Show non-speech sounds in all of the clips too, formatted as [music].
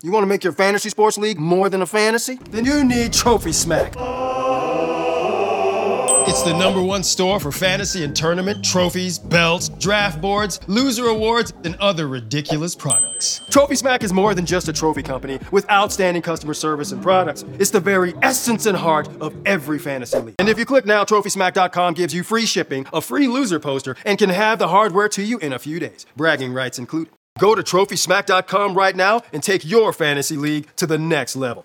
You want to make your fantasy sports league more than a fantasy? Then you need Trophy Smack. It's the number one store for fantasy and tournament trophies, belts, draft boards, loser awards, and other ridiculous products. Trophy Smack is more than just a trophy company with outstanding customer service and products. It's the very essence and heart of every fantasy league. And if you click now, TrophySmack.com gives you free shipping, a free loser poster, and can have the hardware to you in a few days. Bragging rights included. Go to TrophySmack.com right now and take your fantasy league to the next level.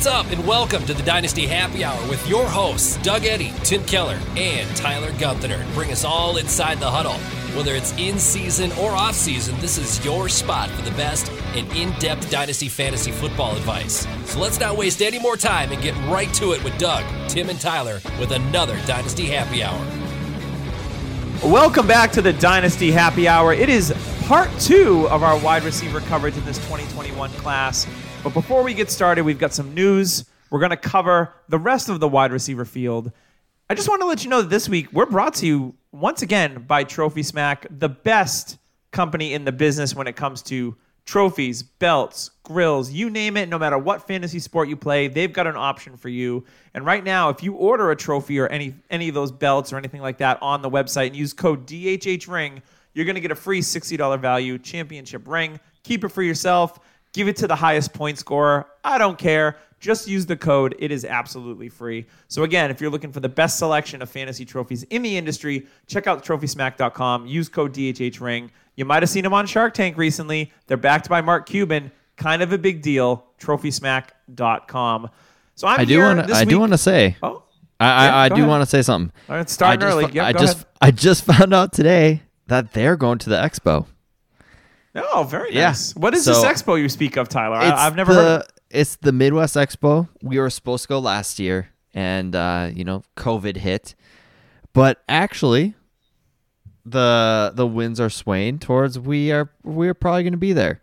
What's up, and welcome to the Dynasty Happy Hour with your hosts, Doug Eddy, Tim Keller, and Tyler Gunther. Bring us all inside the huddle. Whether it's in season or off season, this is your spot for the best and in depth Dynasty fantasy football advice. So let's not waste any more time and get right to it with Doug, Tim, and Tyler with another Dynasty Happy Hour. Welcome back to the Dynasty Happy Hour. It is part two of our wide receiver coverage in this 2021 class. But before we get started, we've got some news. We're going to cover the rest of the wide receiver field. I just want to let you know that this week we're brought to you once again by Trophy Smack, the best company in the business when it comes to trophies, belts, grills, you name it, no matter what fantasy sport you play, they've got an option for you. And right now, if you order a trophy or any any of those belts or anything like that on the website and use code DHHRING, you're going to get a free $60 value championship ring. Keep it for yourself. Give it to the highest point scorer. I don't care. Just use the code. It is absolutely free. So, again, if you're looking for the best selection of fantasy trophies in the industry, check out trophysmack.com. Use code DHHRING. You might have seen them on Shark Tank recently. They're backed by Mark Cuban. Kind of a big deal. Trophysmack.com. So, I'm I do want to. I do want to say. Oh, I Yeah, I, I do want to say something. all right, starting I just, early. Yep, I go just ahead. [laughs] I just found out today that they're going to the expo. Oh, very Yeah. nice. What is So- this expo you speak of, Tyler? I, I've never the, heard of it. It's the Midwest Expo. We were supposed to go last year, and uh, you know, COVID hit. But actually, the the winds are swaying towards we are we're probably going to be there.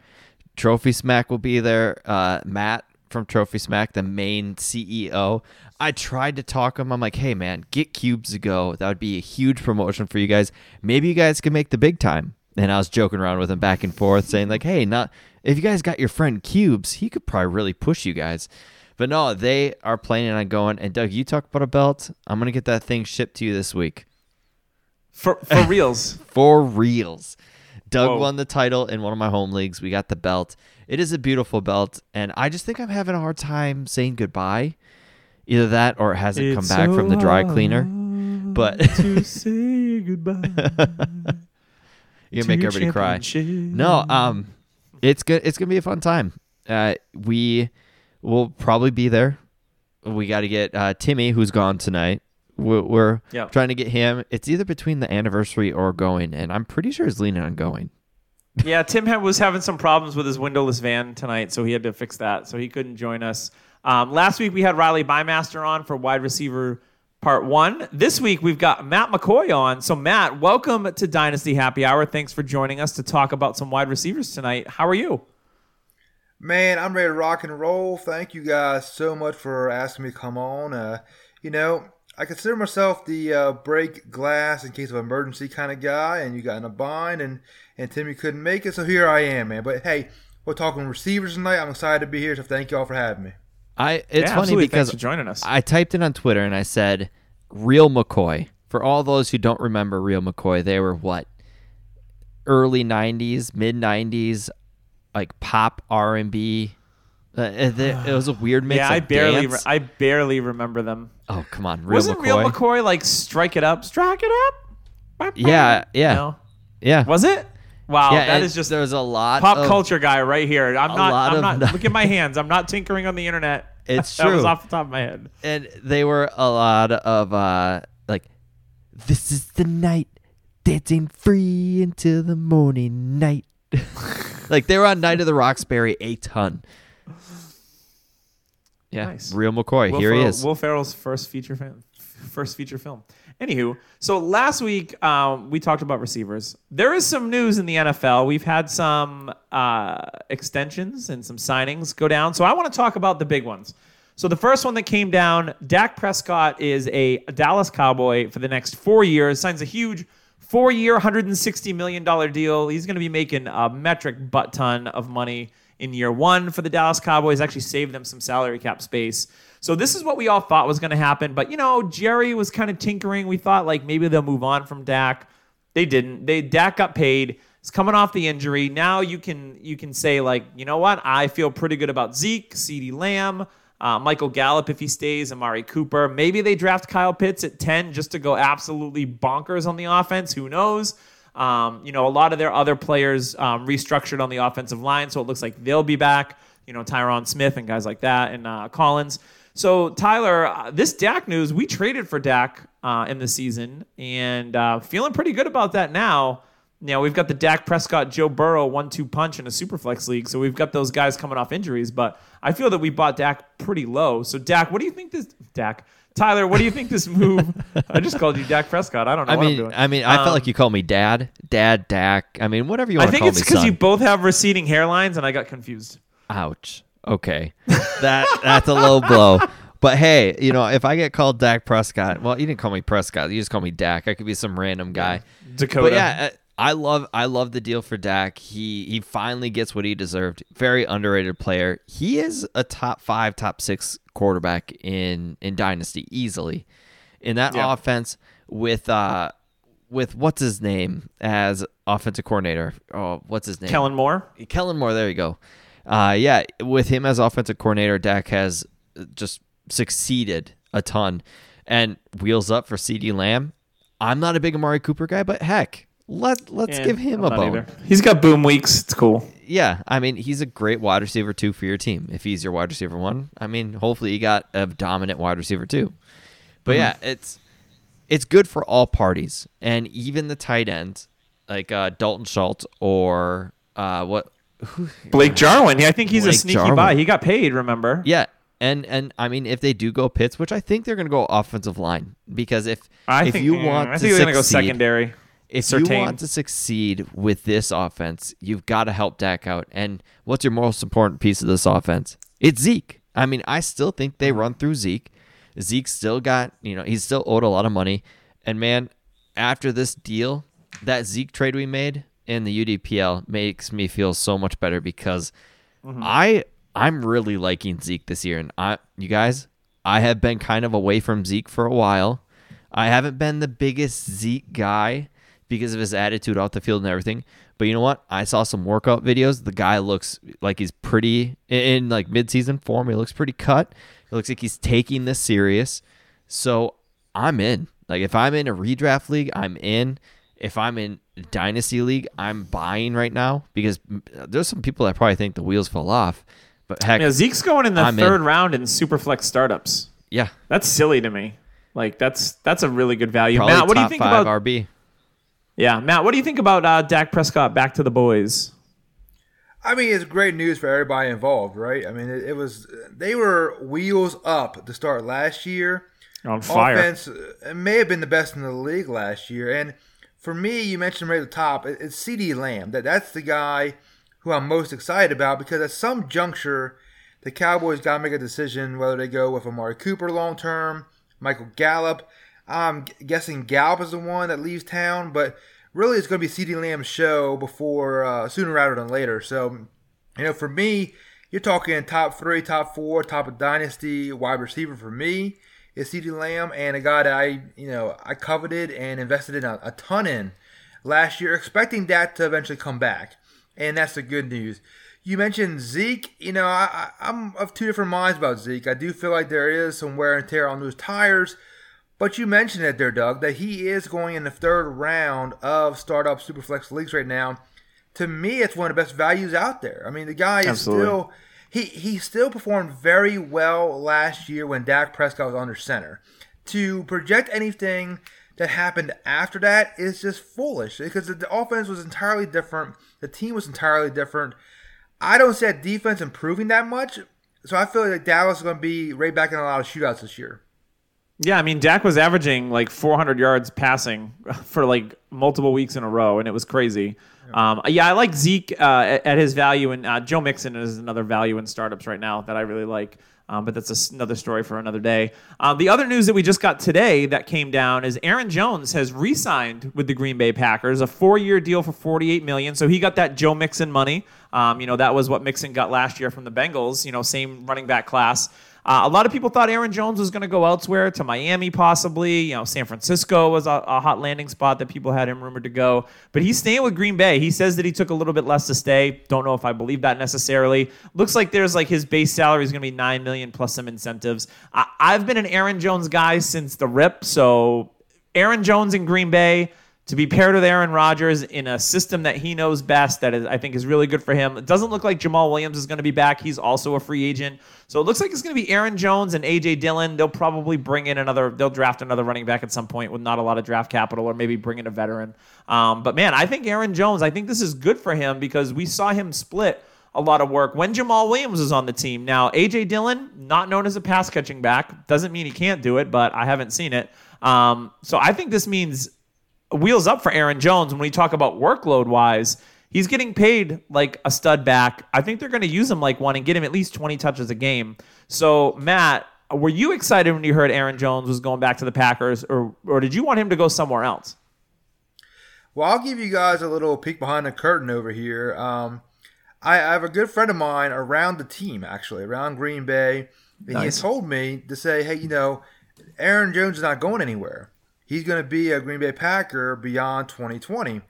Trophy Smack will be there. Uh, Matt from Trophy Smack, the main CEO. I tried to talk him. I'm like, hey man, get cubes to go. That would be a huge promotion for you guys. Maybe you guys can make the big time. And I was joking around with him back and forth, saying like, hey, not if you guys got your friend Cubes, he could probably really push you guys. But no, they are planning on going. And Doug, you talk about a belt. I'm gonna get that thing shipped to you this week For, for [laughs] reals. for reals. Doug Whoa. won the title in one of my home leagues. We got the belt. It is a beautiful belt, and I just think I'm having a hard time saying goodbye. Either that or it hasn't come It's back from the dry cleaner. But to say goodbye. [laughs] you to make everybody cry. No, um, it's good. It's gonna be a fun time. Uh, we will probably be there. We got to get uh, Timmy, who's gone tonight. We're, we're Yep. trying to get him. It's either between the anniversary or going, and I'm pretty sure he's leaning on going. [laughs] Yeah, Tim ha- was having some problems with his windowless van tonight, so he had to fix that. So he couldn't join us. Um, last week we had Riley Bymaster on for wide receiver part one. This week we've got Matt MacCoy on. So Matt, welcome to Dynasty Happy Hour. Thanks for joining us to talk about some wide receivers tonight. How are you? Man, I'm ready to rock and roll. Thank you guys so much for asking me to come on. Uh, you know, I consider myself the uh, break glass in case of emergency kind of guy, and you got in a bind, and and Timmy couldn't make it, so here I am, man. But hey, we're talking receivers tonight. I'm excited to be here, so thank you all for having me. I it's Yeah, funny absolutely. because Thanks for joining us. I typed it on Twitter and I said real McCoy. For all those who don't remember real McCoy, they were what early '90s, mid '90s, like pop R and B. Uh, It it was a weird mix. yeah, I barely, re- I barely remember them. oh come on, real Wasn't McCoy. Real McCoy like strike it up, strike it up? Yeah, yeah. No? Yeah, Was it? Wow, yeah. that is just there's a lot pop of- culture guy right here. I'm not. I'm not. [laughs] look at my hands. I'm not tinkering on the internet. [laughs] It's that was true. off the top of my head. and they were a lot of uh like this is the night dancing free until the morning night [laughs] like they were on night of the roxbury a ton yeah Nice. real mccoy Will here he is Will Ferrell's first feature film. First feature film. Anywho, so last week um, we talked about receivers. There is some news in the NFL. We've had some uh, extensions and some signings go down. So I want to talk about the big ones. So the first one that came down, Dak Prescott is a Dallas Cowboy for the next four years, signs a huge four-year, $160 million deal. He's going to be making a metric butt ton of money in year one for the Dallas Cowboys, actually saved them some salary cap space. So this is what we all thought was going to happen. But, you know, Jerry was kind of tinkering. We thought, like, maybe they'll move on from Dak. They didn't. They Dak got paid. He's coming off the injury. Now you can you can say, like, you know what? I feel pretty good about Zeke, CeeDee Lamb, uh, Michael Gallup if he stays, Amari Cooper. Maybe they draft Kyle Pitts at 10 just to go absolutely bonkers on the offense. Who knows? Um, you know, a lot of their other players um, restructured on the offensive line, so it looks like they'll be back. You know, Tyron Smith and guys like that, and uh, Collins. So, Tyler, uh, this Dak news, we traded for Dak uh, in the season and uh, feeling pretty good about that now. Now, we've got the Dak Prescott, Joe Burrow one two punch in a Superflex league. So, we've got those guys coming off injuries, but I feel that we bought Dak pretty low. So, Dak, what do you think this, Dak? Tyler, what do you think this [laughs] move? I just called you Dak Prescott. I don't know I what I'm mean, doing. I mean, I Um, felt like you called me dad, dad, Dak. I mean, whatever you want to think call it's because you both have receding hairlines, and I got confused. Ouch. Okay, [laughs] that that's a low blow. But hey, you know, if I get called Dak Prescott, well, you didn't call me Prescott. You just call me Dak. I could be some random guy. Dakota. But yeah, uh, I love I love the deal for Dak. He he finally gets what he deserved. Very underrated player. He is a top five, top six quarterback in in Dynasty easily. In that Yeah. offense with uh with what's his name as offensive coordinator. Oh, what's his name? Kellen Moore. Kellen Moore. There you go. Uh, yeah, with him as offensive coordinator, Dak has just succeeded a ton. And wheels up for CeeDee Lamb. I'm not a big Amari Cooper guy, but heck, let let's Yeah, give him I'm a not bone. either. He's got boom weeks. It's cool. Yeah, I mean he's a great wide receiver too for your team. If he's your wide receiver one, I mean hopefully you got a dominant wide receiver too. But Mm-hmm. yeah, it's it's good for all parties, and even the tight ends like uh, Dalton Schultz or uh, what who, Blake Jarwin. Yeah, I think he's a sneaky Jarwin. buy. He got paid. Remember? Yeah, and and I mean, if they do go Pitts, which I think they're going to go offensive line, because if I if think you want I to think they're gonna go secondary. if Surtain. you want to succeed with this offense, you've got to help Dak out. And what's your most important piece of this offense? It's Zeke. I mean, I still think they mm-hmm. run through Zeke. Zeke still got, you know, he's still owed a lot of money. And man, after this deal, that Zeke trade we made in the UDPL makes me feel so much better because mm-hmm. I I'm really liking Zeke this year. And I you guys, I have been kind of away from Zeke for a while. I haven't been the biggest Zeke guy because of his attitude off the field and everything. But you know what? I saw some workout videos. The guy looks like he's pretty in, in like midseason form. He looks pretty cut. It looks like he's taking this serious. So I'm in. Like if I'm in a redraft league, I'm in. If I'm in dynasty league, I'm buying right now because there's some people that probably think the wheels fell off. But heck, Yeah, Zeke's going in the I'm in. third round in Superflex startups. yeah, That's silly to me. Like that's that's a really good value. probably Matt, what do you think five about? RB. Yeah, Matt, what do you think about uh, Dak Prescott back to the boys? I mean, it's great news for everybody involved, right? I mean, it, it was they were wheels up to start last year. On fire. Offense uh, may have been the best in the league last year, and for me, you mentioned right at the top, it's CeeDee Lamb. That that's the guy who I'm most excited about because at some juncture, the Cowboys got to make a decision whether they go with Amari Cooper long term, Michael Gallup. I'm guessing Gallup is the one that leaves town, but really it's going to be CeeDee Lamb's show before uh, sooner rather than later. So, you know, for me, you're talking top three, top four, top of dynasty wide receiver for me is CeeDee Lamb and a guy that I, you know, I coveted and invested in a, a ton in last year, expecting that to eventually come back, and that's the good news. You mentioned Zeke. You know, I, I'm of two different minds about Zeke. I do feel like there is some wear and tear on those tires, but you mentioned it there, Doug, that he is going in the third round of startup superflex leagues right now. To me, it's one of the best values out there. I mean, the guy is Absolutely. still he he still performed very well last year when Dak Prescott was under center. To project anything that happened after that is just foolish because the offense was entirely different. The team was entirely different. I don't see that defense improving that much, so I feel like Dallas is going to be right back in a lot of shootouts this year. Yeah, I mean Dak was averaging like 400 yards passing [laughs] for like multiple weeks in a row, and it was crazy. Um, yeah, I like Zeke uh, at, at his value, and uh, Joe Mixon is another value in startups right now that I really like. Um, but that's another story for another day. Um, the other news that we just got today that came down is Aaron Jones has re-signed with the Green Bay Packers, a four-year deal for 48 million. So he got that Joe Mixon money. Um, you know that was what Mixon got last year from the Bengals. You know, same running back class. Uh, a lot of people thought Aaron Jones was going to go elsewhere to Miami, possibly. You know, San Francisco was a, a, hot landing spot that people had him rumored to go. But he's staying with Green Bay. He says that he took a little bit less to stay. Don't know if I believe that necessarily. Looks like there's like his base salary is going to be nine million plus some incentives. I, I've been an Aaron Jones guy since the rip. So Aaron Jones in Green Bay to be paired with Aaron Rodgers in a system that he knows best that is, I think is really good for him. It doesn't look like Jamaal Williams is going to be back. He's also a free agent. So it looks like it's going to be Aaron Jones and AJ Dillon. They'll probably bring in another they'll draft another running back at some point with not a lot of draft capital or maybe bring in a veteran. Um, but man, I think Aaron Jones, I think this is good for him because we saw him split a lot of work when Jamaal Williams was on the team. Now, AJ Dillon, not known as a pass catching back, doesn't mean he can't do it, but I haven't seen it. Um, so I think this means wheels up for Aaron Jones when we talk about workload wise. He's getting paid like a stud back. I think they're going to use him like one and get him at least 20 touches a game. So, Matt, were you excited when you heard Aaron Jones was going back to the Packers, or, or did you want him to go somewhere else? Well, I'll give you guys a little peek behind the curtain over here. Um, I, I, have a good friend of mine around the team, actually, around Green Bay. And nice. he told me to say, hey, you know, Aaron Jones is not going anywhere he's going to be a Green Bay Packer beyond 2020.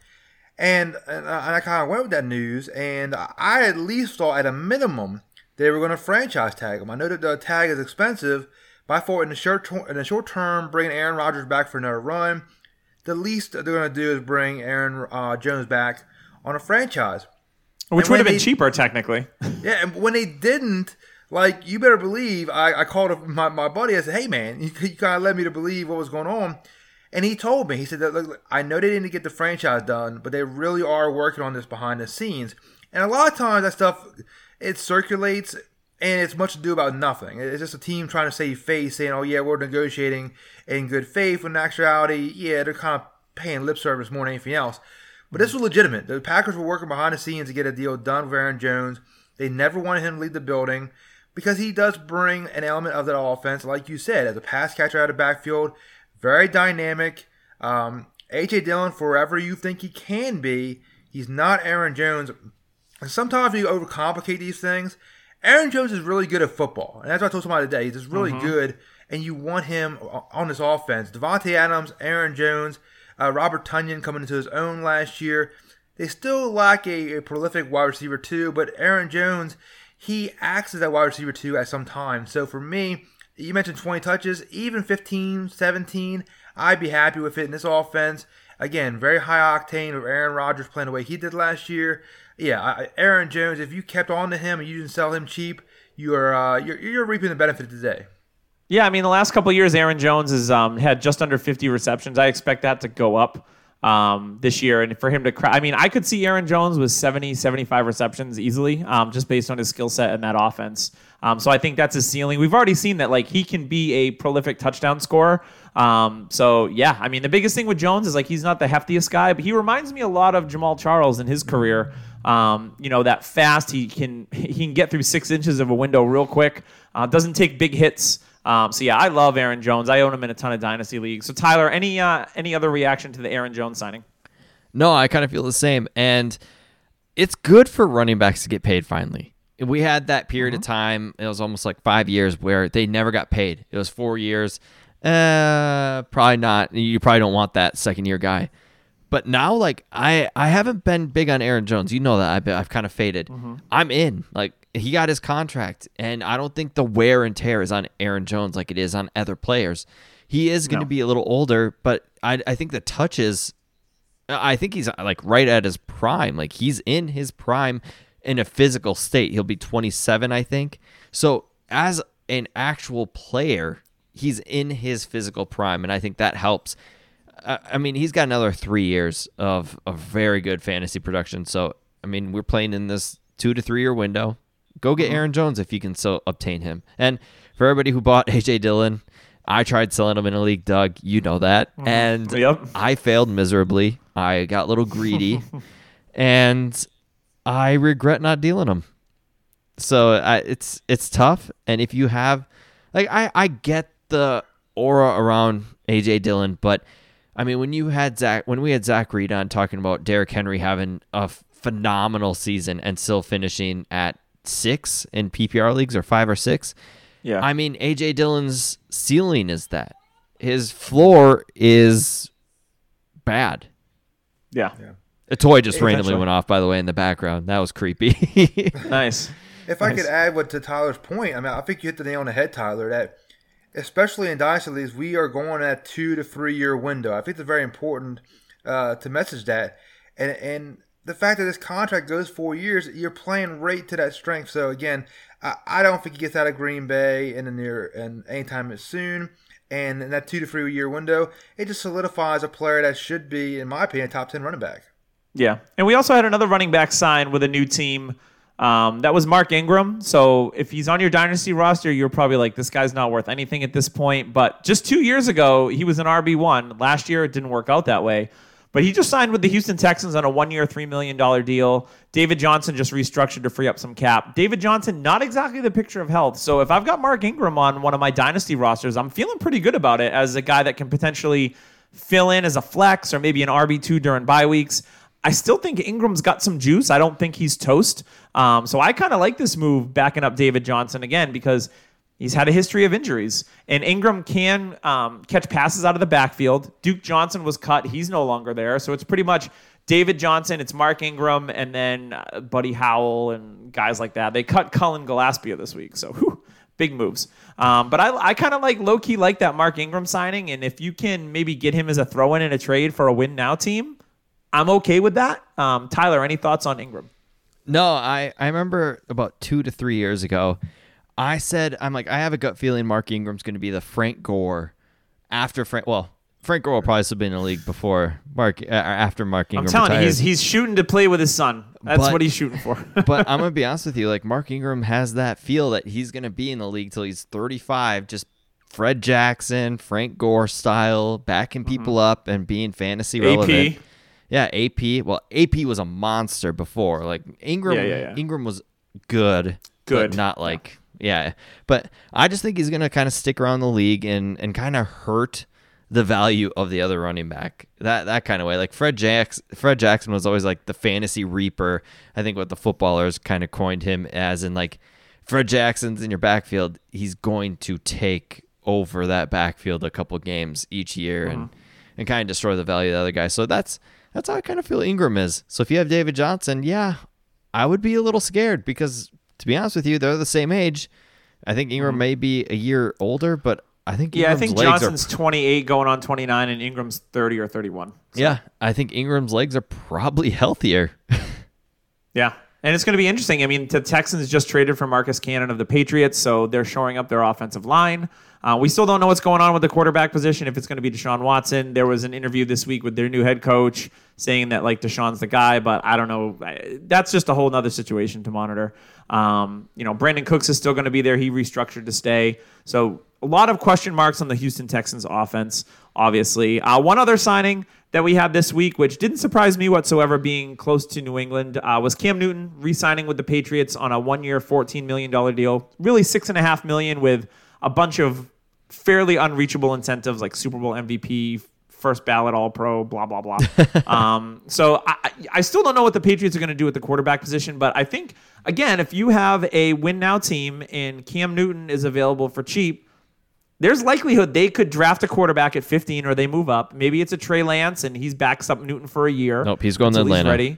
And, and I kind of went with that news, and I at least thought at a minimum they were going to franchise tag him. I know that the tag is expensive, but I thought in the short in the short term, bringing Aaron Rodgers back for another run, the least they're going to do is bring Aaron uh, Jones back on a franchise, which would have been they, cheaper technically. [laughs] yeah, and when they didn't, like you better believe, I, I called my, my buddy. I said, "Hey man, you, you kind of led me to believe what was going on." And he told me, he said, that, look, I know they didn't get the franchise done, but they really are working on this behind the scenes. And a lot of times that stuff, it circulates and it's much to do about nothing. It's just a team trying to save face, saying, oh, yeah, we're negotiating in good faith. When in actuality, yeah, they're kind of paying lip service more than anything else. But this was legitimate. The Packers were working behind the scenes to get a deal done with Aaron Jones. They never wanted him to leave the building because he does bring an element of that offense, like you said, as a pass catcher out of backfield very dynamic. Um, AJ Dillon, forever you think he can be, he's not Aaron Jones. And sometimes you overcomplicate these things. Aaron Jones is really good at football, and that's what I told somebody today. He's just really mm-hmm. good, and you want him on this offense. Davante Adams, Aaron Jones, uh, Robert Tonyan coming into his own last year. They still lack a, a prolific wide receiver too, but Aaron Jones, he acts as that wide receiver too at some time. So for me, you mentioned 20 touches, even 15, 17. I'd be happy with it in this offense. Again, very high octane with Aaron Rodgers playing the way he did last year. Yeah, Aaron Jones, if you kept on to him and you didn't sell him cheap, you are uh, you're, you're reaping the benefit today. Yeah, I mean the last couple years, Aaron Jones has um, had just under 50 receptions. I expect that to go up um, this year. And for him to cry, I mean, I could see Aaron Jones with 70, 75 receptions easily, um, just based on his skill set and that offense. Um, so I think that's his ceiling. We've already seen that, like, he can be a prolific touchdown scorer. Um, so yeah, I mean, the biggest thing with Jones is like he's not the heftiest guy, but he reminds me a lot of Jamaal Charles in his career. Um, you know, that fast he can he can get through six inches of a window real quick. Uh, doesn't take big hits. Um, so yeah, I love Aaron Jones. I own him in a ton of dynasty leagues. So Tyler, any uh, any other reaction to the Aaron Jones signing? No, I kind of feel the same, and it's good for running backs to get paid finally. We had that period mm-hmm. of time. It was almost like five years where they never got paid. It was four years. Uh, probably not. You probably don't want that second year guy. But now, like I, I haven't been big on Aaron Jones. You know that I've, I've kind of faded. Mm-hmm. I'm in. Like he got his contract, and I don't think the wear and tear is on Aaron Jones like it is on other players. He is going to no. be a little older, but I, I think the touches. I think he's like right at his prime. Like he's in his prime in a physical state. He'll be 27, I think. So as an actual player, he's in his physical prime, and I think that helps. I mean, he's got another three years of a very good fantasy production. So, I mean, we're playing in this two to three year window. Go get mm-hmm. Aaron Jones if you can still obtain him. And for everybody who bought [laughs] AJ Dillon, I tried selling him in a league, Doug. You know that. Mm-hmm. And yep. I failed miserably. I got a little greedy. [laughs] and I regret not dealing him. So I, it's it's tough. And if you have, like, I I get the aura around AJ Dillon, but I mean, when you had Zach, when we had Zach Reed on talking about Derrick Henry having a phenomenal season and still finishing at six in PPR leagues or five or six. Yeah. I mean, AJ Dillon's ceiling is that. His floor is bad. yeah. A toy just randomly went off, by the way, in the background. That was creepy. [laughs] Nice. If I Nice. could add what to Tyler's point, I mean, I think you hit the nail on the head, Tyler. That especially in dynasty leagues, we are going at two to three year window. I think it's very important uh, to message that, and and the fact that this contract goes four years, you're playing right to that strength. So again, I, I don't think he gets out of Green Bay in the near and anytime soon. And in that two to three year window, it just solidifies a player that should be, in my opinion, a top ten running back. Yeah. And we also had another running back sign with a new team. Um, that was Mark Ingram. So if he's on your dynasty roster, you're probably like, this guy's not worth anything at this point. But just two years ago, he was an RB1. Last year, it didn't work out that way. But he just signed with the Houston Texans on a one year, $3 million deal. David Johnson just restructured to free up some cap. David Johnson, not exactly the picture of health. So if I've got Mark Ingram on one of my dynasty rosters, I'm feeling pretty good about it as a guy that can potentially fill in as a flex or maybe an RB2 during bye weeks. I still think Ingram's got some juice. I don't think he's toast. Um, so I kind of like this move backing up David Johnson again because he's had a history of injuries. And Ingram can um, catch passes out of the backfield. Duke Johnson was cut. He's no longer there. So it's pretty much David Johnson, it's Mark Ingram, and then uh, Buddy Howell and guys like that. They cut Cullen Gillaspia this week. So whew, big moves. Um, but I, I kind of like low key like that Mark Ingram signing. And if you can maybe get him as a throw in in a trade for a win now team, I'm okay with that. Um, Tyler, any thoughts on Ingram? No, I, I remember about two to three years ago, I said, I'm like, I have a gut feeling Mark Ingram's going to be the Frank Gore after Frank. Well, Frank Gore will probably still be in the league before Mark, uh, after Mark Ingram I'm telling you, he's he's shooting to play with his son. That's But- what he's shooting for. [laughs] but I'm gonna be [laughs] honest with you, like Mark Ingram has that feel that he's gonna be in the league till he's 35, just Fred Jackson, Frank Gore style, backing Mm-hmm. people up and being fantasy relevant. AP. Yeah, AP. Well, AP was a monster before. Like Ingram, Yeah, yeah, yeah. Ingram was good, Good. but not like yeah. But I just think he's gonna kind of stick around the league and and kind of hurt the value of the other running back. That that kind of way. Like Fred Jackson, Fred Jackson was always like the fantasy reaper. I think what the footballers kind of coined him as in like Fred Jackson's in your backfield, he's going to take over that backfield a couple games each year and uh-huh. and kind of destroy the value of the other guy. So that's that's how I kind of feel Ingram is. So if you have David Johnson, yeah, I would be a little scared because to be honest with you, they're the same age. I think Ingram mm-hmm. may be a year older, but I think Yeah, I think Johnson's 28 going on 29 and Ingram's 30 or 31. are yeah. I think Ingram's legs are probably [laughs] healthier. Yeah. And it's going to be interesting. I mean, the Texans just traded for Marcus Cannon of the Patriots, so they're shoring up their offensive line. Uh, we still don't know what's going on with the quarterback position, if it's going to be Deshaun Watson. There was an interview this week with their new head coach saying that, like, Deshaun's the guy, but I don't know. That's just a whole other situation to monitor. Um, you know, Brandin Cooks is still going to be there. He restructured to stay. So a lot of question marks on the Houston Texans offense, obviously. Uh, one other signing that we had this week, which didn't surprise me whatsoever, being close to New England, uh, was Cam Newton re-signing with the Patriots on a one-year, $14 million deal. Really six and a half million with a bunch of fairly unreachable incentives like Super Bowl MVP, first ballot All Pro, blah blah blah. [laughs] um, so I, I- still don't know what the Patriots are going to do at the quarterback position, but I think again, if you have a win now team and Cam Newton is available for cheap, there's likelihood they could draft a quarterback at 15 or they move up. Maybe it's a Trey Lance and he's backs up Newton for a year. Nope, he's going to Atlanta. ready.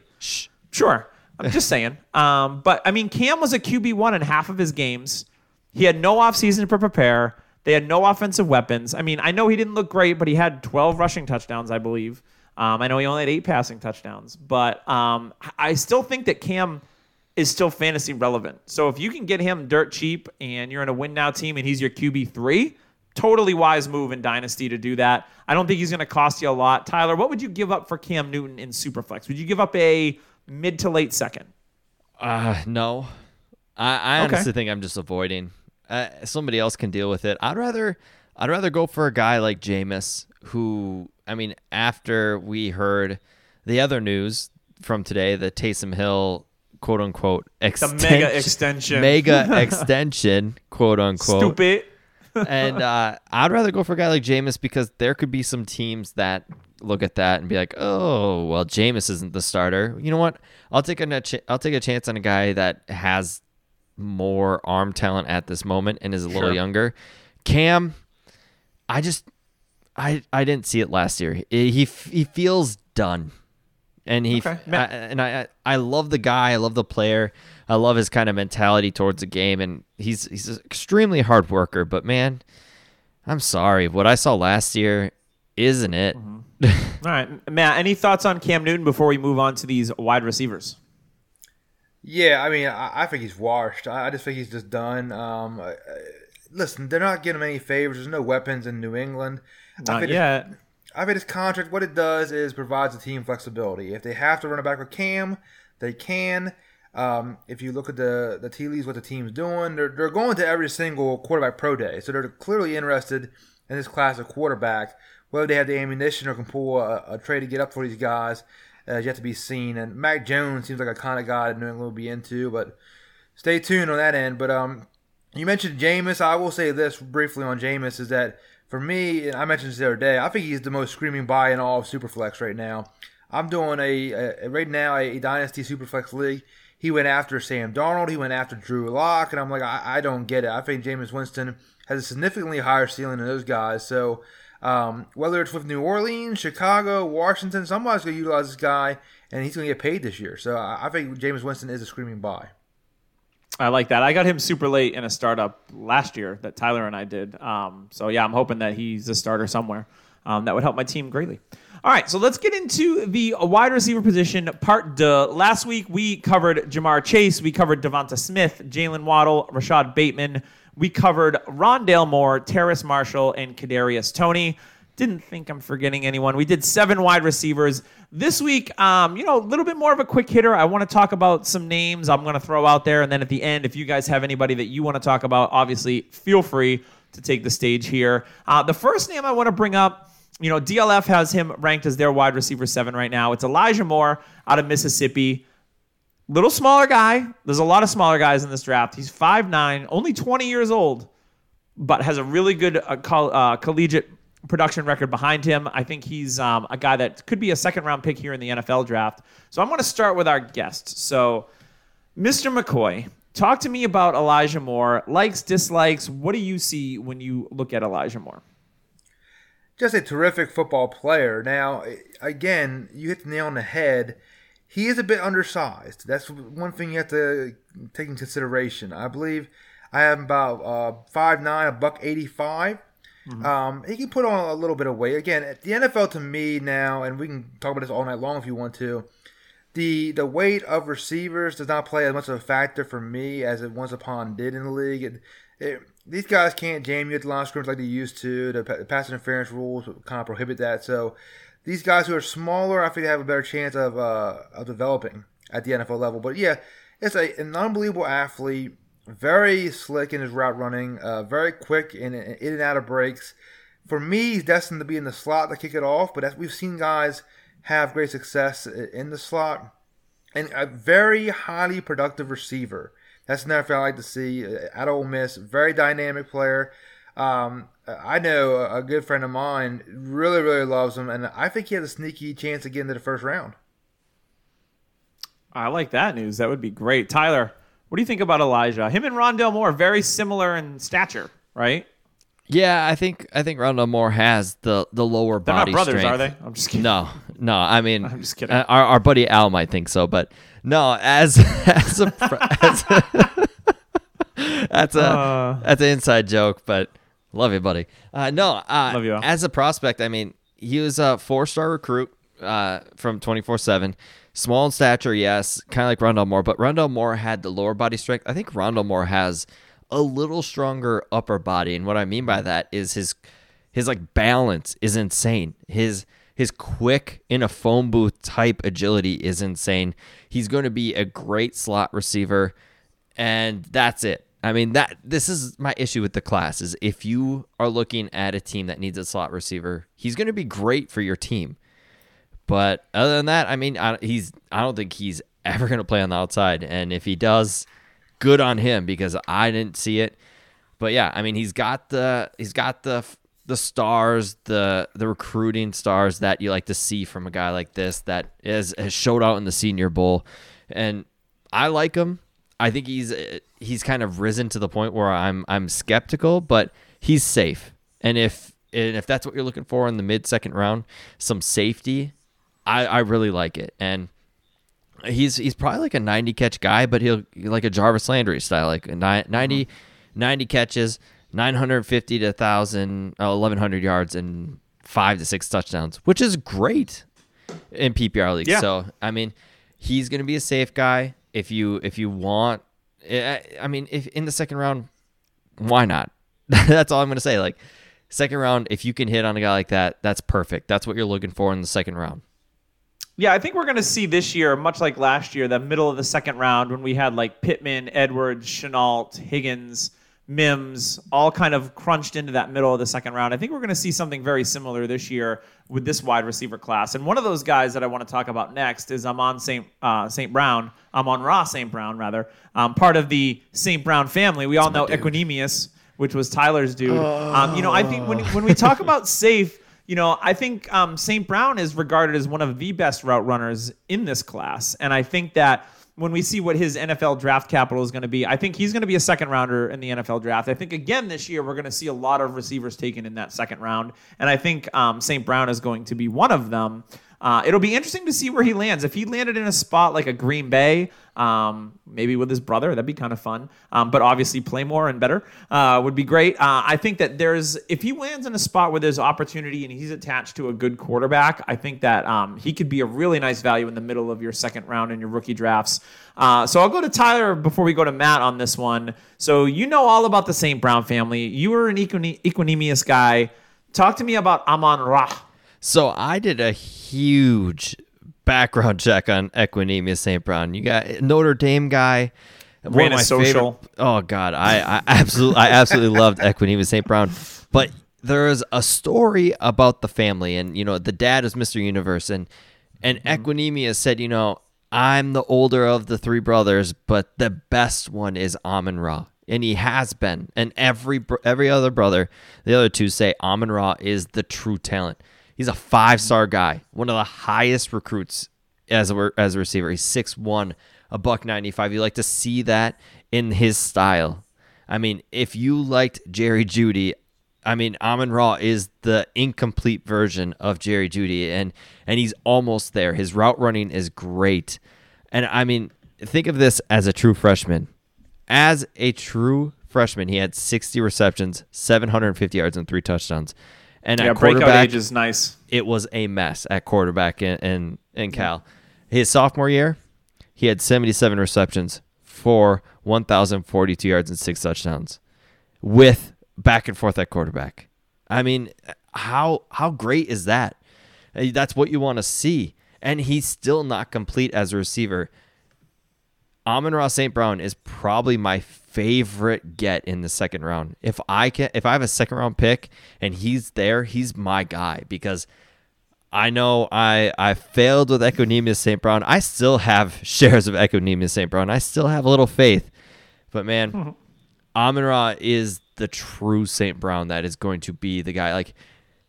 Sure. I'm [laughs] just saying. Um, but I mean, Cam was a QB1 in half of his games. He had no offseason to prepare. They had no offensive weapons. I mean, I know he didn't look great, but he had 12 rushing touchdowns, I believe. Um, I know he only had eight passing touchdowns, but um, I still think that Cam is still fantasy relevant. So if you can get him dirt cheap and you're in a win now team and he's your QB3, totally wise move in Dynasty to do that. I don't think he's going to cost you a lot. Tyler, what would you give up for Cam Newton in Superflex? Would you give up a mid to late second? Uh, no. I, I Okay. honestly think I'm just avoiding. Uh, somebody else can deal with it. I'd rather I'd rather go for a guy like Jameis, who I mean, after we heard the other news from today, the Taysom Hill quote unquote The extension. mega [laughs] extension. Mega extension, quote unquote. Stupid. [laughs] and uh, I'd rather go for a guy like Jameis because there could be some teams that look at that and be like, "Oh, well, Jameis isn't the starter." You know what? I'll take a I'll take a chance on a guy that has more arm talent at this moment and is a little Sure. younger. Cam, I just I I didn't see it last year. He he, he feels done. And he Okay. I, and I I love the guy. I love the player. I love his kind of mentality towards the game, and he's he's an extremely hard worker. But man, I'm sorry, what I saw last year isn't it. Mm-hmm. [laughs] All right, Matt. Any thoughts on Cam Newton before we move on to these wide receivers? Yeah, I mean, I, I think he's washed. I, I just think he's just done. Um, I, listen, they're not getting him any favors. There's no weapons in New England. I Not think yet. I think his contract, what it does is provides the team flexibility. If they have to run it back with Cam, they can. Um, if you look at the the tea leaves, what the team's doing, they're, they're going to every single quarterback pro day. So they're clearly interested in this class of quarterback. Whether they have the ammunition or can pull a, a trade to get up for these guys uh, yet to be seen. And Mac Jones seems like a kind of guy New England will be into, but stay tuned on that end. But um, you mentioned Jameis. I will say this briefly on Jameis is that for me, and I mentioned this the other day, I think he's the most screaming buy in all of Superflex right now. I'm doing a, a right now a, Dynasty Superflex league. He went after Sam Darnold. He went after Drew Lock, and I'm like, I, I don't get it. I think Jameis Winston has a significantly higher ceiling than those guys. So um, whether it's with New Orleans, Chicago, Washington, somebody's going to utilize this guy, and he's going to get paid this year. So I, I think Jameis Winston is a screaming buy. I like that. I got him super late in a startup last year that Tyler and I did. Um, so yeah, I'm hoping that he's a starter somewhere. Um, that would help my team greatly. All right, so let's get into the wide receiver position part deux. Last week we covered Ja'Marr Chase, we covered DeVonta Smith, Jaylen Waddle, Rashod Bateman. We covered Rondale Moore, Terrace Marshall, and Kadarius Toney. Didn't think I'm forgetting anyone. We did seven wide receivers this week. Um, you know, a little bit more of a quick hitter. I want to talk about some names. I'm going to throw out there, and then at the end, if you guys have anybody that you want to talk about, obviously feel free to take the stage here. Uh, the first name I want to bring up. You know, DLF has him ranked as their wide receiver seven right now. It's Elijah Moore out of Mississippi little smaller guy. There's a lot of smaller guys in this draft. He's 5'9", only 20 years old, but has a really good uh, coll- uh, collegiate production record behind him. I think he's um, a guy that could be a second round pick here in the NFL draft. So I'm going to start with our guest. So, Mr. MacCoy, talk to me about Elijah Moore. Likes, dislikes. What do you see when you look at Elijah Moore? just a terrific football player. Now, again, you hit the nail on the head. He is a bit undersized. That's one thing you have to take in consideration. I believe I have about uh, five nine, a buck eighty five. Um, he can put on a little bit of weight. Again, the NFL to me now, and we can talk about this all night long if you want to. The the weight of receivers does not play as much of a factor for me as it once upon did in the league. It, it, these guys can't jam you at the line of scrimmage like they used to. The pa- pass interference rules kind of prohibit that. So these guys who are smaller, I think they have a better chance of uh, of developing at the NFL level. But yeah, it's a, an unbelievable athlete, very slick in his route running, uh, very quick in, in and out of breaks. For me, he's destined to be in the slot to kick it off. But we've seen guys have great success in the slot, and a very highly productive receiver. That's another thing I like to see at Ole Miss. Very dynamic player. Um, I know a good friend of mine really, really loves him, and I think he has a sneaky chance to get into the first round. I like that news. That would be great. Tyler, what do you think about Elijah? Him and Rondale Moore, very similar in stature, right? Yeah, I think I think Rondale Moore has the the lower They're body not brothers, strength. are they? I'm just kidding. No, no. I mean, [laughs] I'm just kidding. uh, Our, our buddy Al might think so, but no. As [laughs] as a, [laughs] as a that's a Uh. that's an inside joke, but love you, buddy. Uh, no, uh, Love you, Al. as a prospect, I mean, he was a four star recruit uh, from twenty four seven. Small in stature, yes, kind of like Rondale Moore, but Rondale Moore had the lower body strength. I think Rondale Moore has a little stronger upper body, and what I mean by that is his his like balance is insane. His his quick in a phone booth type agility is insane. He's going to be a great slot receiver, and that's it. I mean that this is my issue with the class is if you are looking at a team that needs a slot receiver, he's going to be great for your team. But other than that, I mean, I, he's I don't think he's ever going to play on the outside. And if he does, good on him because I didn't see it. But yeah, I mean, he's got the he's got the the stars, the the recruiting stars that you like to see from a guy like this that is has showed out in the Senior Bowl, and I like him. I think he's he's kind of risen to the point where I'm I'm skeptical, but he's safe. And if and if that's what you're looking for in the mid second round, some safety, I I really like it. And he's he's probably like a 90 catch guy, but he'll like a Jarvis Landry style, like a 90, 90 catches, 950 to 1,000, uh, 1,100 yards, and five to six touchdowns, which is great in PPR league. Yeah. So I mean, he's going to be a safe guy if you if you want. I mean, if in the second round, why not? [laughs] that's all I'm to say. Like second round, if you can hit on a guy like that, that's perfect. That's what you're looking for in the second round. Yeah, I think we're going to see this year, much like last year, the middle of the second round when we had like Pittman, Edwards, Shenault, Higgins, Mims, all kind of crunched into that middle of the second round. I think we're going to see something very similar this year with this wide receiver class. And one of those guys that I want to talk about next is Amon St. Uh, St. Brown, Amon Ra St. Brown, rather, um, part of the St. Brown family. We all know Equanimeous, which was Tyler's dude. Um, you know, I think when, when we talk [laughs] about safe, you know, I think um, St. Brown is regarded as one of the best route runners in this class. And I think that when we see what his NFL draft capital is going to be, I think he's going to be a second rounder in the NFL draft. I think again this year we're going to see a lot of receivers taken in that second round, and I think um, St. Brown is going to be one of them. Uh, it'll be interesting to see where he lands. If he landed in a spot like a Green Bay, um, maybe with his brother, that'd be kind of fun. Um, but obviously, play more and better uh, would be great. Uh, I think that there's if he lands in a spot where there's opportunity and he's attached to a good quarterback, I think that um, he could be a really nice value in the middle of your second round in your rookie drafts. Uh, so I'll go to Tyler before we go to Matt on this one. So you know all about the St. Brown family. You were an Equine- Equanimeous guy. Talk to me about Amon Ra. So I did a huge background check on Equanimeous St. Brown. You got Notre Dame guy. one Ran a social. favorite- oh God, I, I absolutely I absolutely loved [laughs] Equanimeous St. Brown. But there is a story about the family, and you know the dad is Mr. Universe, and and mm-hmm. Equanimeous said, you know, I'm the older of the three brothers, but the best one is Amon Ra. And he has been, and every every other brother, the other two say Amon Ra is the true talent. He's a five star guy, one of the highest recruits as a as a receiver. He's six one, a buck ninety five. You like to see that in his style. I mean, if you liked Jerry Jeudy, I mean, Amon Ra is the incomplete version of Jerry Jeudy, and and he's almost there. His route running is great, and I mean, think of this as a true freshman. As a true freshman, he had sixty receptions, seven hundred and fifty yards, and three touchdowns. And Yeah, at breakout quarterback, age is nice. it was a mess at quarterback in, in, in Cal. His sophomore year, he had 77 receptions for 1,042 yards and six touchdowns with back and forth at quarterback. I mean, how how great is that? Uh, That's what you want to see. And he's still not complete as a receiver. Amon Ross St. Brown is probably my favorite get in the second round. If I can if I have a second round pick and he's there, he's my guy because I know I I failed with Equanimeous St. Brown. I still have [laughs] shares of Equanimeous St. Brown. I still have a little faith. But man, [laughs] Amon Ra is the true St. Brown that is going to be the guy. Like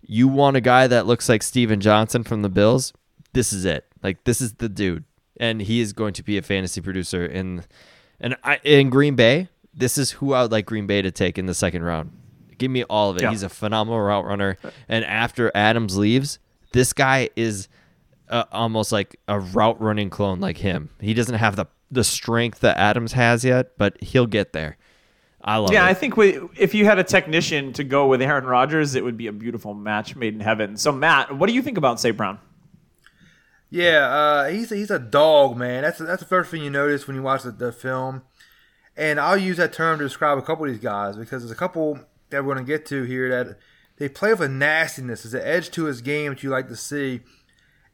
you want a guy that looks like Steven Johnson from the Bills, this is it. Like this is the dude. And he is going to be a fantasy producer in and I in Green Bay. This is who I would like Green Bay to take in the second round. Give me all of it. Yeah. He's a phenomenal route runner. And after Adams leaves, this guy is uh, almost like a route running clone like him. He doesn't have the the strength that Adams has yet, but he'll get there. I love Yeah, it. I think we, if you had a technician to go with Aaron Rodgers, it would be a beautiful match made in heaven. So, Matt, what do you think about St. Brown? Yeah, uh, he's he's a dog, man. That's that's the first thing you notice when you watch the, the film. And I'll use that term to describe a couple of these guys because there's a couple that we're going to get to here that they play with a nastiness. There's an edge to his game that you like to see.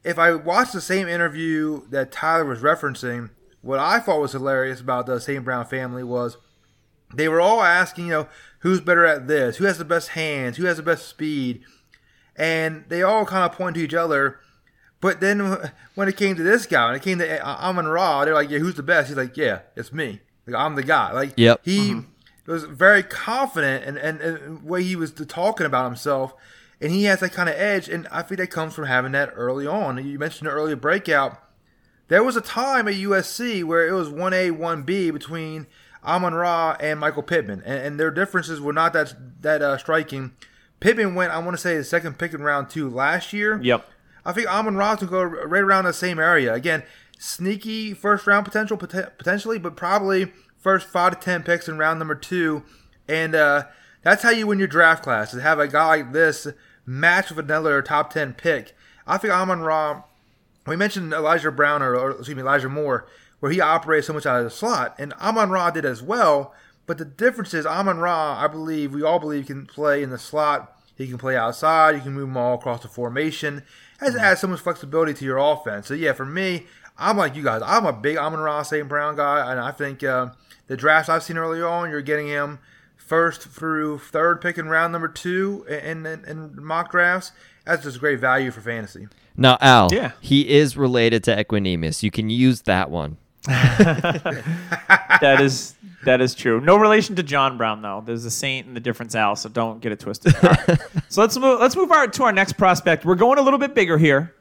If I watched the same interview that Tyler was referencing, what I thought was hilarious about the St. Brown family was they were all asking, you know, who's better at this? Who has the best hands? Who has the best speed? And they all kind of point to each other But then when it came to this guy, when it came to Amon Ra, they're like, "Yeah, who's the best?" He's like, "Yeah, it's me. Like, I'm the guy." Like, Yep. he was very confident and and, and way he was talking about himself, and he has that kind of edge. And I think that comes from having that early on. You mentioned the earlier breakout. There was a time at USC where it was one A, one B between Amon Ra and Michael Pittman, and, and their differences were not that that uh, striking. Pittman went, I want to say, the second pick in round two last year. Yep. I think Amon Ra will go right around the same area. Again, sneaky first round potential pot- potentially, but probably first five to ten picks in round number two, and uh, that's how you win your draft class. To have a guy like this match with another top ten pick. I think Amon Ra. We mentioned Elijah Brown or, or excuse me Elijah Moore, where he operates so much out of the slot, and Amon Ra did as well. But the difference is Amon Ra, I believe, we all believe can play in the slot. He can play outside. You can move him all across the formation. Has add so much flexibility to your offense. So yeah, for me, I'm like you guys. I'm a big Amon Ra St. Brown guy, and I think uh, the drafts I've seen early on, you're getting him first through third pick in round number two in, in, in mock drafts. That's just great value for fantasy. Now, Al, Yeah. he is related to Equanimeous. You can use that one. [laughs] that is that is true. No relation to John Brown though. There's a saint and the difference Al, so don't get it twisted. All right. [laughs] so let's move let's move our, to our next prospect. We're going a little bit bigger here.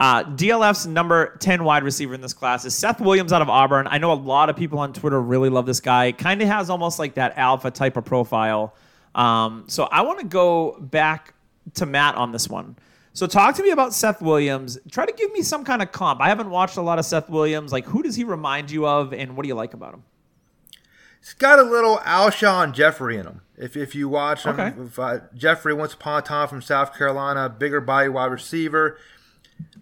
Uh, DLF's number 10 wide receiver in this class is Seth Williams out of Auburn. I know a lot of people on Twitter really love this guy. Kind of has almost like that alpha type of profile. Um, so I want to go back to Matt on this one. So talk to me about Seth Williams. Try to give me some kind of comp. I haven't watched a lot of Seth Williams. Like, who does he remind you of, and what do you like about him? He's got a little Alshon Jeffery in him. If, if you watch him, Okay. if, uh, Jeffery once upon a time from South Carolina, bigger body wide receiver.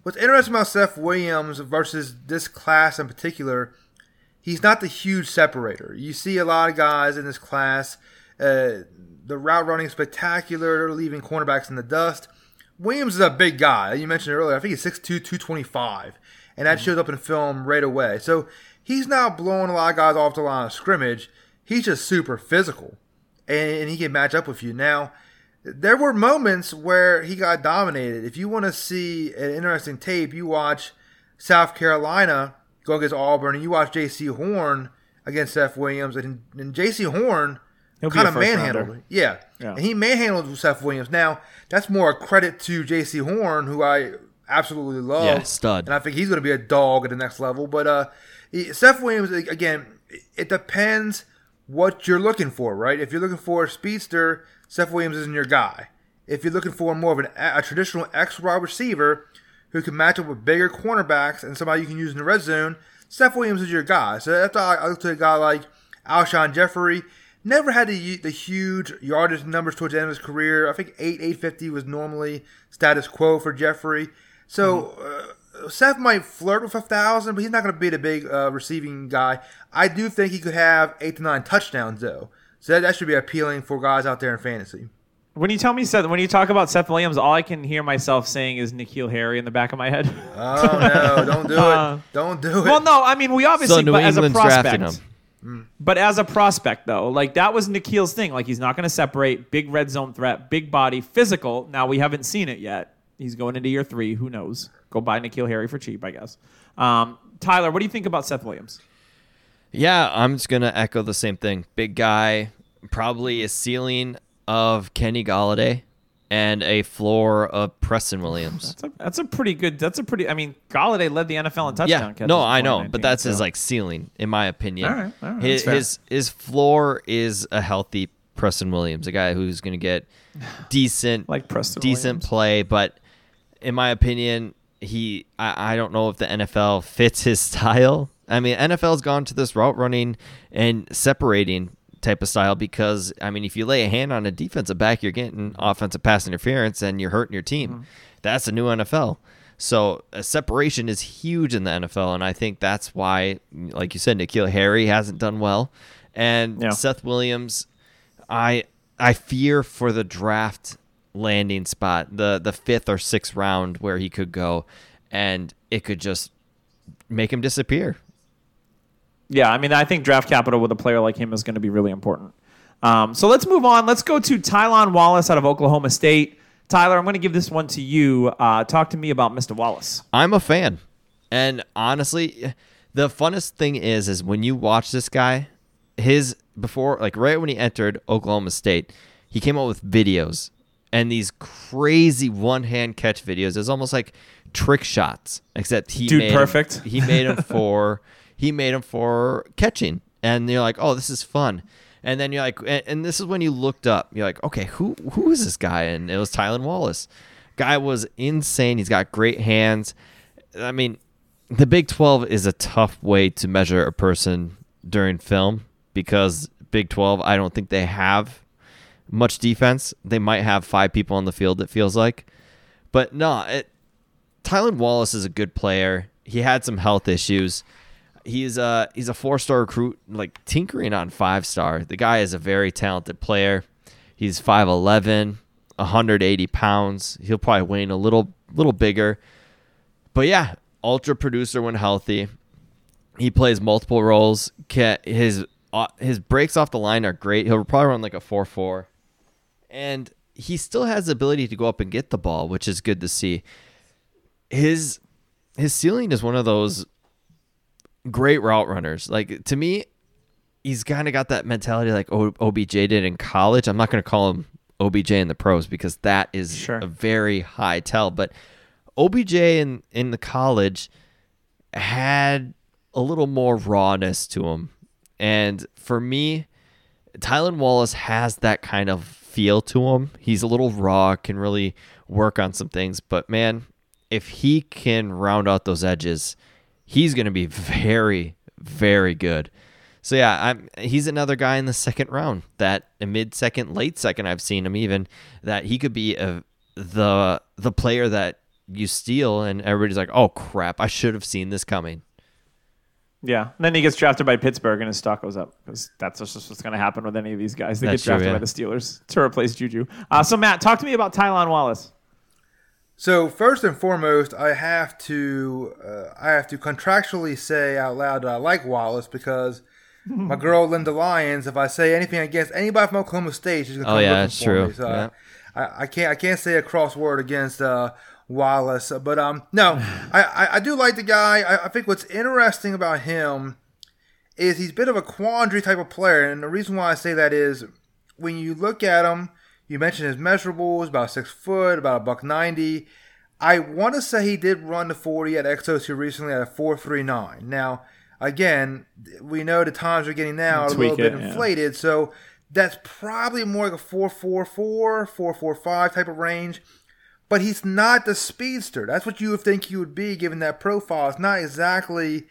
What's interesting about Seth Williams versus this class in particular, he's not the huge separator. You see a lot of guys in this class, uh, the route running spectacular, leaving cornerbacks in the dust. Williams is a big guy. You mentioned earlier, I think he's 6'2", 225, and that shows up in film right away. So he's not blowing a lot of guys off the line of scrimmage. He's just super physical, and, and he can match up with you. Now, there were moments where he got dominated. If you want to see an interesting tape, you watch South Carolina go against Auburn, and you watch Jaycee Horn against Seth Williams, and, and Jaycee Horn He'll kind of manhandled. rounder. Yeah. Yeah. and he manhandled Seth Williams. Now that's more a credit to Jaycee Horn, who I absolutely love. Yeah, stud. And I think he's going to be a dog at the next level. But uh, he- Seth Williams, again, it depends what you're looking for, right? If you're looking for a speedster, Seth Williams isn't your guy. If you're looking for more of an, a traditional X wide receiver who can match up with bigger cornerbacks and somebody you can use in the red zone, Seth Williams is your guy. So that's why I look to a guy like Alshon Jeffery. Never had the the huge yardage numbers towards the end of his career. I think eight eight fifty was normally status quo for Jeffery. So uh, Seth might flirt with a thousand, but he's not going to be the big uh, receiving guy. I do think he could have eight to nine touchdowns though. So that, that should be appealing for guys out there in fantasy. When you tell me Seth, when you talk about Seth Williams, all I can hear myself saying is N'Keal Harry in the back of my head. Oh no! Don't do [laughs] Uh, it! Don't do it! well, no, I mean we obviously, So New but as a prospect, him. but as a prospect though, like that was N'Keal's thing. Like he's not going to separate, big red zone threat, big body, physical. Now we haven't seen it yet. He's going into year three. Who knows? Go buy N'Keal Harry for cheap, I guess. Um, Tyler, what do you think about Seth Williams? Yeah, I'm just gonna echo the same thing. Big guy, probably a ceiling of Kenny Golladay and a floor of Preston Williams. That's a, that's a pretty good. That's a pretty. I mean, Golladay led the NFL in touchdown yeah, no, I know, but that's his like ceiling, in my opinion. All right, all right, his, his his floor is a healthy Preston Williams, a guy who's gonna get [sighs] decent, Like Preston decent Williams. play, but in my opinion, he I, I don't know if the NFL fits his [laughs] style. I mean, NFL's gone to this route running and separating type of style because I mean, if you lay a hand on a defensive back, you're getting offensive pass interference and you're hurting your team. Mm-hmm. That's a new NFL. So a separation is huge in the NFL, and I think that's why, like you said, N'Keal Harry hasn't done well, and Yeah. Seth Williams, I I fear for the draft landing spot, the the fifth or sixth round where he could go, and it could just make him disappear. Yeah, I mean, I think draft capital with a player like him is going to be really important. Um, so let's move on. Let's go to Tylan Wallace out of Oklahoma State. Tyler, I'm going to give this one to you. Uh, talk to me about Mr. Wallace. I'm a fan. And honestly, the funnest thing is is when you watch this guy, his before like right when he entered Oklahoma State, he came out with videos and these crazy one-hand catch videos. It's almost like trick shots, except he Dude, made perfect. he made them [laughs] for he made them for catching, and you're like, oh, this is fun. And then you're like, and, and this is when you looked up. You're like, okay, who who is this guy? And it was Tylan Wallace. Guy was insane. He's got great hands. I mean, the Big 12 is a tough way to measure a person during film because Big 12, I don't think they have much defense. They might have five people on the field, it feels like. But no, it, Tylan Wallace is a good player. He had some health issues. He's a he's a four star recruit, like tinkering on five star. The guy is a very talented player. He's 5'11", 180 pounds. He'll probably weigh a little little bigger. But yeah, ultra producer when healthy. He plays multiple roles. His uh, his breaks off the line are great. He'll probably run like a four four, and he still has the ability to go up and get the ball, which is good to see. His his ceiling is one of those great route runners. Like to me, he's kind of got that mentality like OBJ did in college. I'm not going to call him OBJ in the pros because that is Sure. a very high tell. But OBJ in in the college had a little more rawness to him, and for me, Tylan Wallace has that kind of feel to him. He's a little raw, can really work on some things, but man, if he can round out those edges, he's going to be very, very good. So yeah, I'm he's another guy in the second round that mid second, late second I've seen him even that he could be a, the the player that you steal and everybody's like, "Oh crap, I should have seen this coming." Yeah. And then he gets drafted by Pittsburgh and his stock goes up because that's just what's going to happen with any of these guys. They That's get true, drafted yeah. by the Steelers to replace Juju. Uh, so, Matt, talk to me about Tylan Wallace. So first and foremost, I have to uh, I have to contractually say out loud that I like Wallace because [laughs] my girl Linda Lyons. If I say anything against anybody from Oklahoma State, she's gonna Oh, come yeah, looking that's for true. me. So Yeah. I, I can't I can't say a cross word against uh, Wallace. But um, no, [laughs] I, I, I do like the guy. I, I think what's interesting about him is he's a bit of a quandary type of player, and the reason why I say that is when you look at him, you mentioned his measurables, about six foot, about a buck ninety. I want to say he did run the forty at XOC recently at a four three nine. Now, again, we know the times we're getting now are a little bit it, yeah. inflated, so that's probably more like a 444, 445 type of range. But he's not the speedster. That's what you would think he would be given that profile. It's not exactly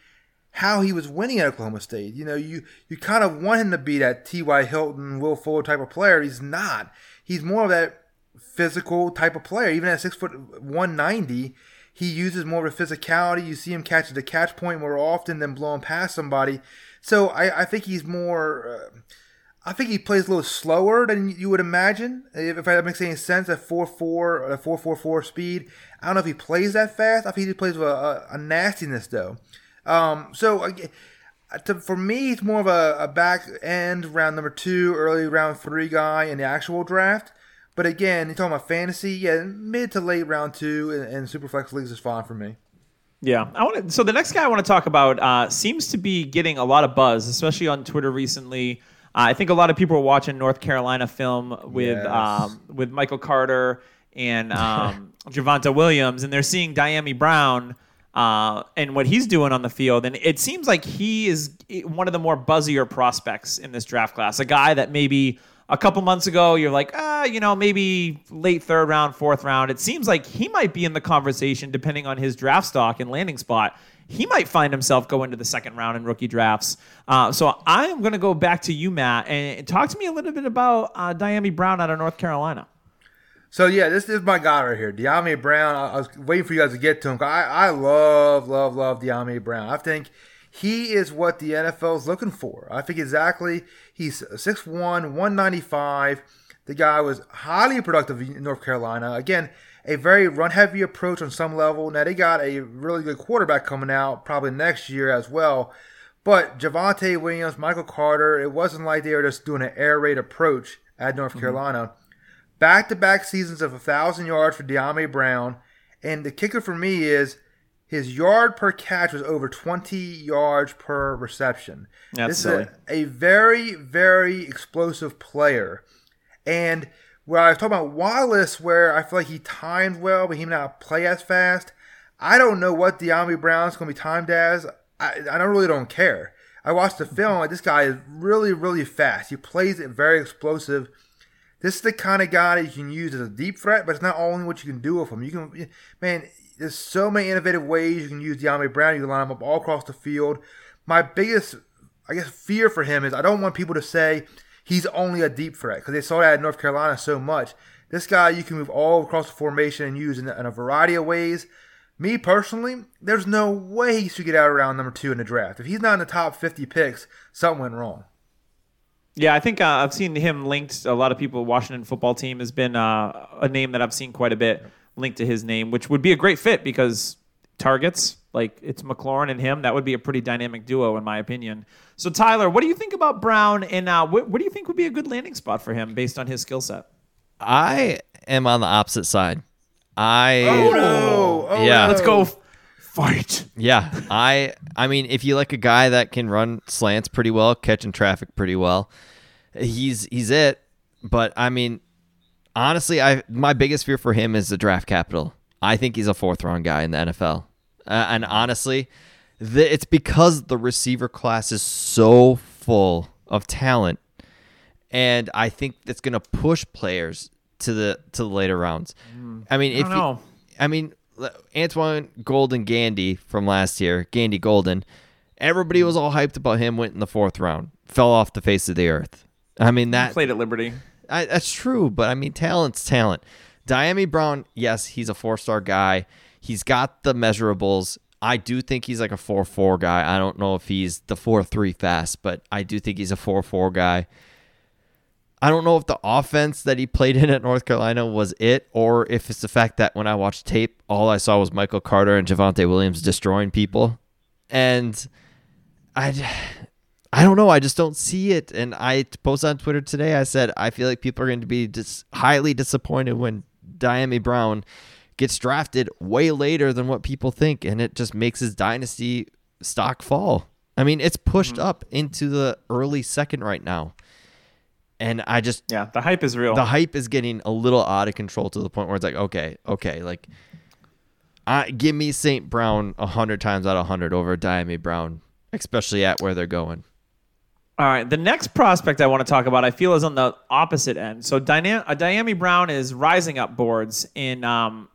how he was winning at Oklahoma State. You know, you you kind of want him to be that T.Y. Hilton, Will Fuller type of player. He's not. He's more of that physical type of player. Even at six foot one ninety, he uses more of a physicality. You see him catch at the catch point more often than blowing past somebody. So I, I think he's more. Uh, I think he plays a little slower than you would imagine. If, if that makes any sense, at four four, a four four four speed. I don't know if he plays that fast. I think he plays with a, a, a nastiness though. Um, so again, to, for me, he's more of a, a back end round number two, early round three guy in the actual draft. But again, you're talking about fantasy, yeah, mid to late round two and, and superflex leagues is fine for me. Yeah, I want to. So the next guy I want to talk about uh, seems to be getting a lot of buzz, especially on Twitter recently. Uh, I think a lot of people are watching North Carolina film with Yes. um, with Michael Carter and um, [laughs] Javonte Williams, and they're seeing Dyami Brown uh, and what he's doing on the field, and it seems like he is one of the more buzzier prospects in this draft class. A guy that maybe a couple months ago you're like, ah, you know, maybe late third round, fourth round. It seems like he might be in the conversation depending on his draft stock and landing spot. He might find himself going to the second round in rookie drafts. Uh, so I am going to go back to you, Matt, and talk to me a little bit about uh, Dyami Brown out of North Carolina. So yeah, this is my guy right here, Dyami Brown. I, I was waiting for you guys to get to him. I, I love, love, love Dyami Brown. I think he is what the NFL is looking for. I think exactly. He's 6'1", 195. The guy was highly productive in North Carolina. Again, a very run heavy approach on some level. Now they got a really good quarterback coming out probably next year as well. But Javonte Williams, Michael Carter, it wasn't like they were just doing an air raid approach at North mm-hmm. Carolina. Back to back seasons of 1,000 yards for Dyami Brown. And the kicker for me is his yard per catch was over 20 yards per reception. That's this silly. is a, a very, very explosive player. And where I was talking about Wallace, where I feel like he timed well, but he may not play as fast. I don't know what Dyami Brown's going to be timed as. I, I don't- really don't care. I watched the film. Like this guy is really, really fast. He plays it very explosive. This is the kind of guy that you can use as a deep threat, but it's not only what you can do with him. You can, man, there's so many innovative ways you can use Dyami Brown. You can line him up all across the field. My biggest, I guess, fear for him is I don't want people to say he's only a deep threat because they saw that at North Carolina so much. This guy you can move all across the formation and use in, in a variety of ways. Me personally, there's no way he should get out around number two in the draft. If he's not in the top 50 picks, something went wrong. Yeah, I think uh, I've seen him linked. A lot of people, Washington football team has been uh, a name that I've seen quite a bit linked to his name, which would be a great fit because targets like it's McLaurin and him. That would be a pretty dynamic duo, in my opinion. So, Tyler, what do you think about Brown, and uh, what, what do you think would be a good landing spot for him based on his skill set? I am on the opposite side. I Oh, no. Oh, Yeah. no. Let's go f- fight. Yeah, I I mean, if you like a guy that can run slants pretty well, catching traffic pretty well, he's he's it. But I mean, honestly, I my biggest fear for him is the draft capital. I think he's a fourth round guy in the NFL, uh, and honestly, the, it's because the receiver class is so full of talent, and I think that's going to push players to the to the later rounds. I mean, if don't you- I mean, Antoine Golden Gandy from last year, Gandy Golden, everybody was all hyped about him. Went in the fourth round, fell off the face of the earth. I mean that Played at Liberty. I, that's true, but I mean, talent's talent. Dyami Brown, yes, he's a four star guy. He's got the measurables. I do think he's like a 4 4 guy. I don't know if he's the 4 3 fast, but I do think he's a 4 4 guy. I don't know if the offense that he played in at North Carolina was it, or if it's the fact that when I watched tape, all I saw was Michael Carter and Javonte Williams destroying people. And I, I don't know. I just don't see it. And I posted on Twitter today. I said I feel like people are going to be dis- highly disappointed when Dyami Brown gets drafted way later than what people think, and it just makes his dynasty stock fall. I mean, it's pushed mm-hmm. up into the early second right now, and I just Yeah, the hype is real. the hype is getting a little out of control to the point where it's like, okay, okay, like, I give me St. Brown a hundred times out of hundred over Dyami Brown, especially at where they're going. All right, the next prospect I want to talk about, I feel, is on the opposite end. So, Dyna- uh, Dyami Brown is rising up boards in um,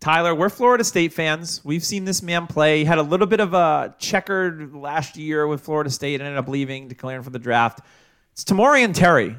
Tyler. We're Florida State fans. We've seen this man play. He had a little bit of a checkered last year with Florida State, and ended up leaving, declaring for the draft. It's Tamorrion Terry.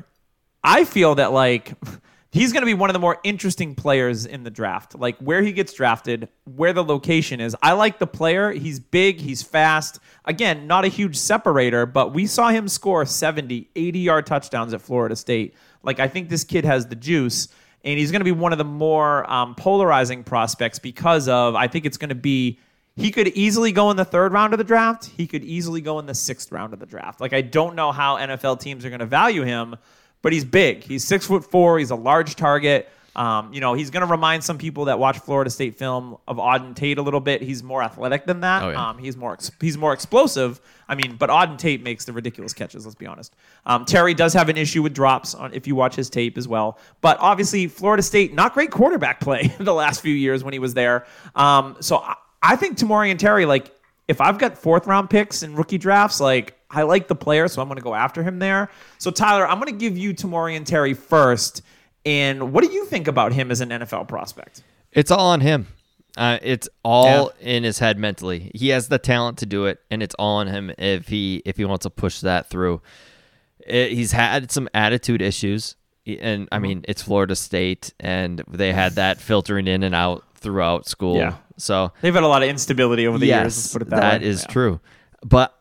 I feel that like [laughs] he's going to be one of the more interesting players in the draft. Like where he gets drafted, where the location is. I like the player. He's big, he's fast. Again, not a huge separator, but we saw him score 70, 80 yard touchdowns at Florida State. Like I think this kid has the juice and he's going to be one of the more um, polarizing prospects because of I think it's going to be he could easily go in the third round of the draft. He could easily go in the sixth round of the draft. Like I don't know how NFL teams are going to value him, but he's big. He's six foot four. He's a large target. Um, you know, he's going to remind some people that watch Florida State film of Auden Tate a little bit. He's more athletic than that. Oh, yeah. um, he's more he's more explosive. I mean, but Auden Tate makes the ridiculous catches. Let's be honest. Um, Terry does have an issue with drops on if you watch his tape as well. But obviously, Florida State not great quarterback play [laughs] the last few years when he was there. Um, so I, I think Tamorrion Terry, like if I've got fourth round picks in rookie drafts, like I like the player, so I'm going to go after him there. So Tyler, I'm going to give you Tamorrion Terry first. And what do you think about him as an NFL prospect? It's all on him. Uh, it's all in his head mentally. He has the talent to do it, and it's all on him if he if he wants to push that through. It, he's had some attitude issues, and I mean it's Florida State, and they had that filtering in and out throughout school. Yeah. So They've had a lot of instability over the yes, years. Let's put it that, that way. is Yeah. true. But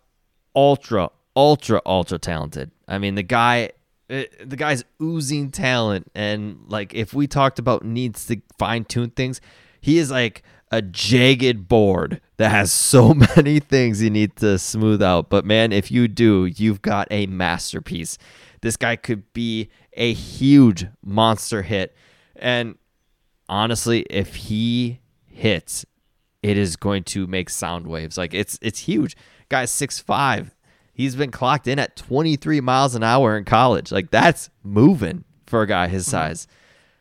ultra, ultra, ultra talented. I mean, the guy, eh, the guy's oozing talent, and like if we talked about needs to fine tune things, he is like a jagged board that has [laughs] so many things you need to smooth out. But man, if you do, you've got a masterpiece. This guy could be a huge monster hit. And honestly, if he hits, it is going to make sound waves. Like it's it's huge. Guy's six five. He's been clocked in at 23 miles an hour in college. Like that's moving for a guy his size.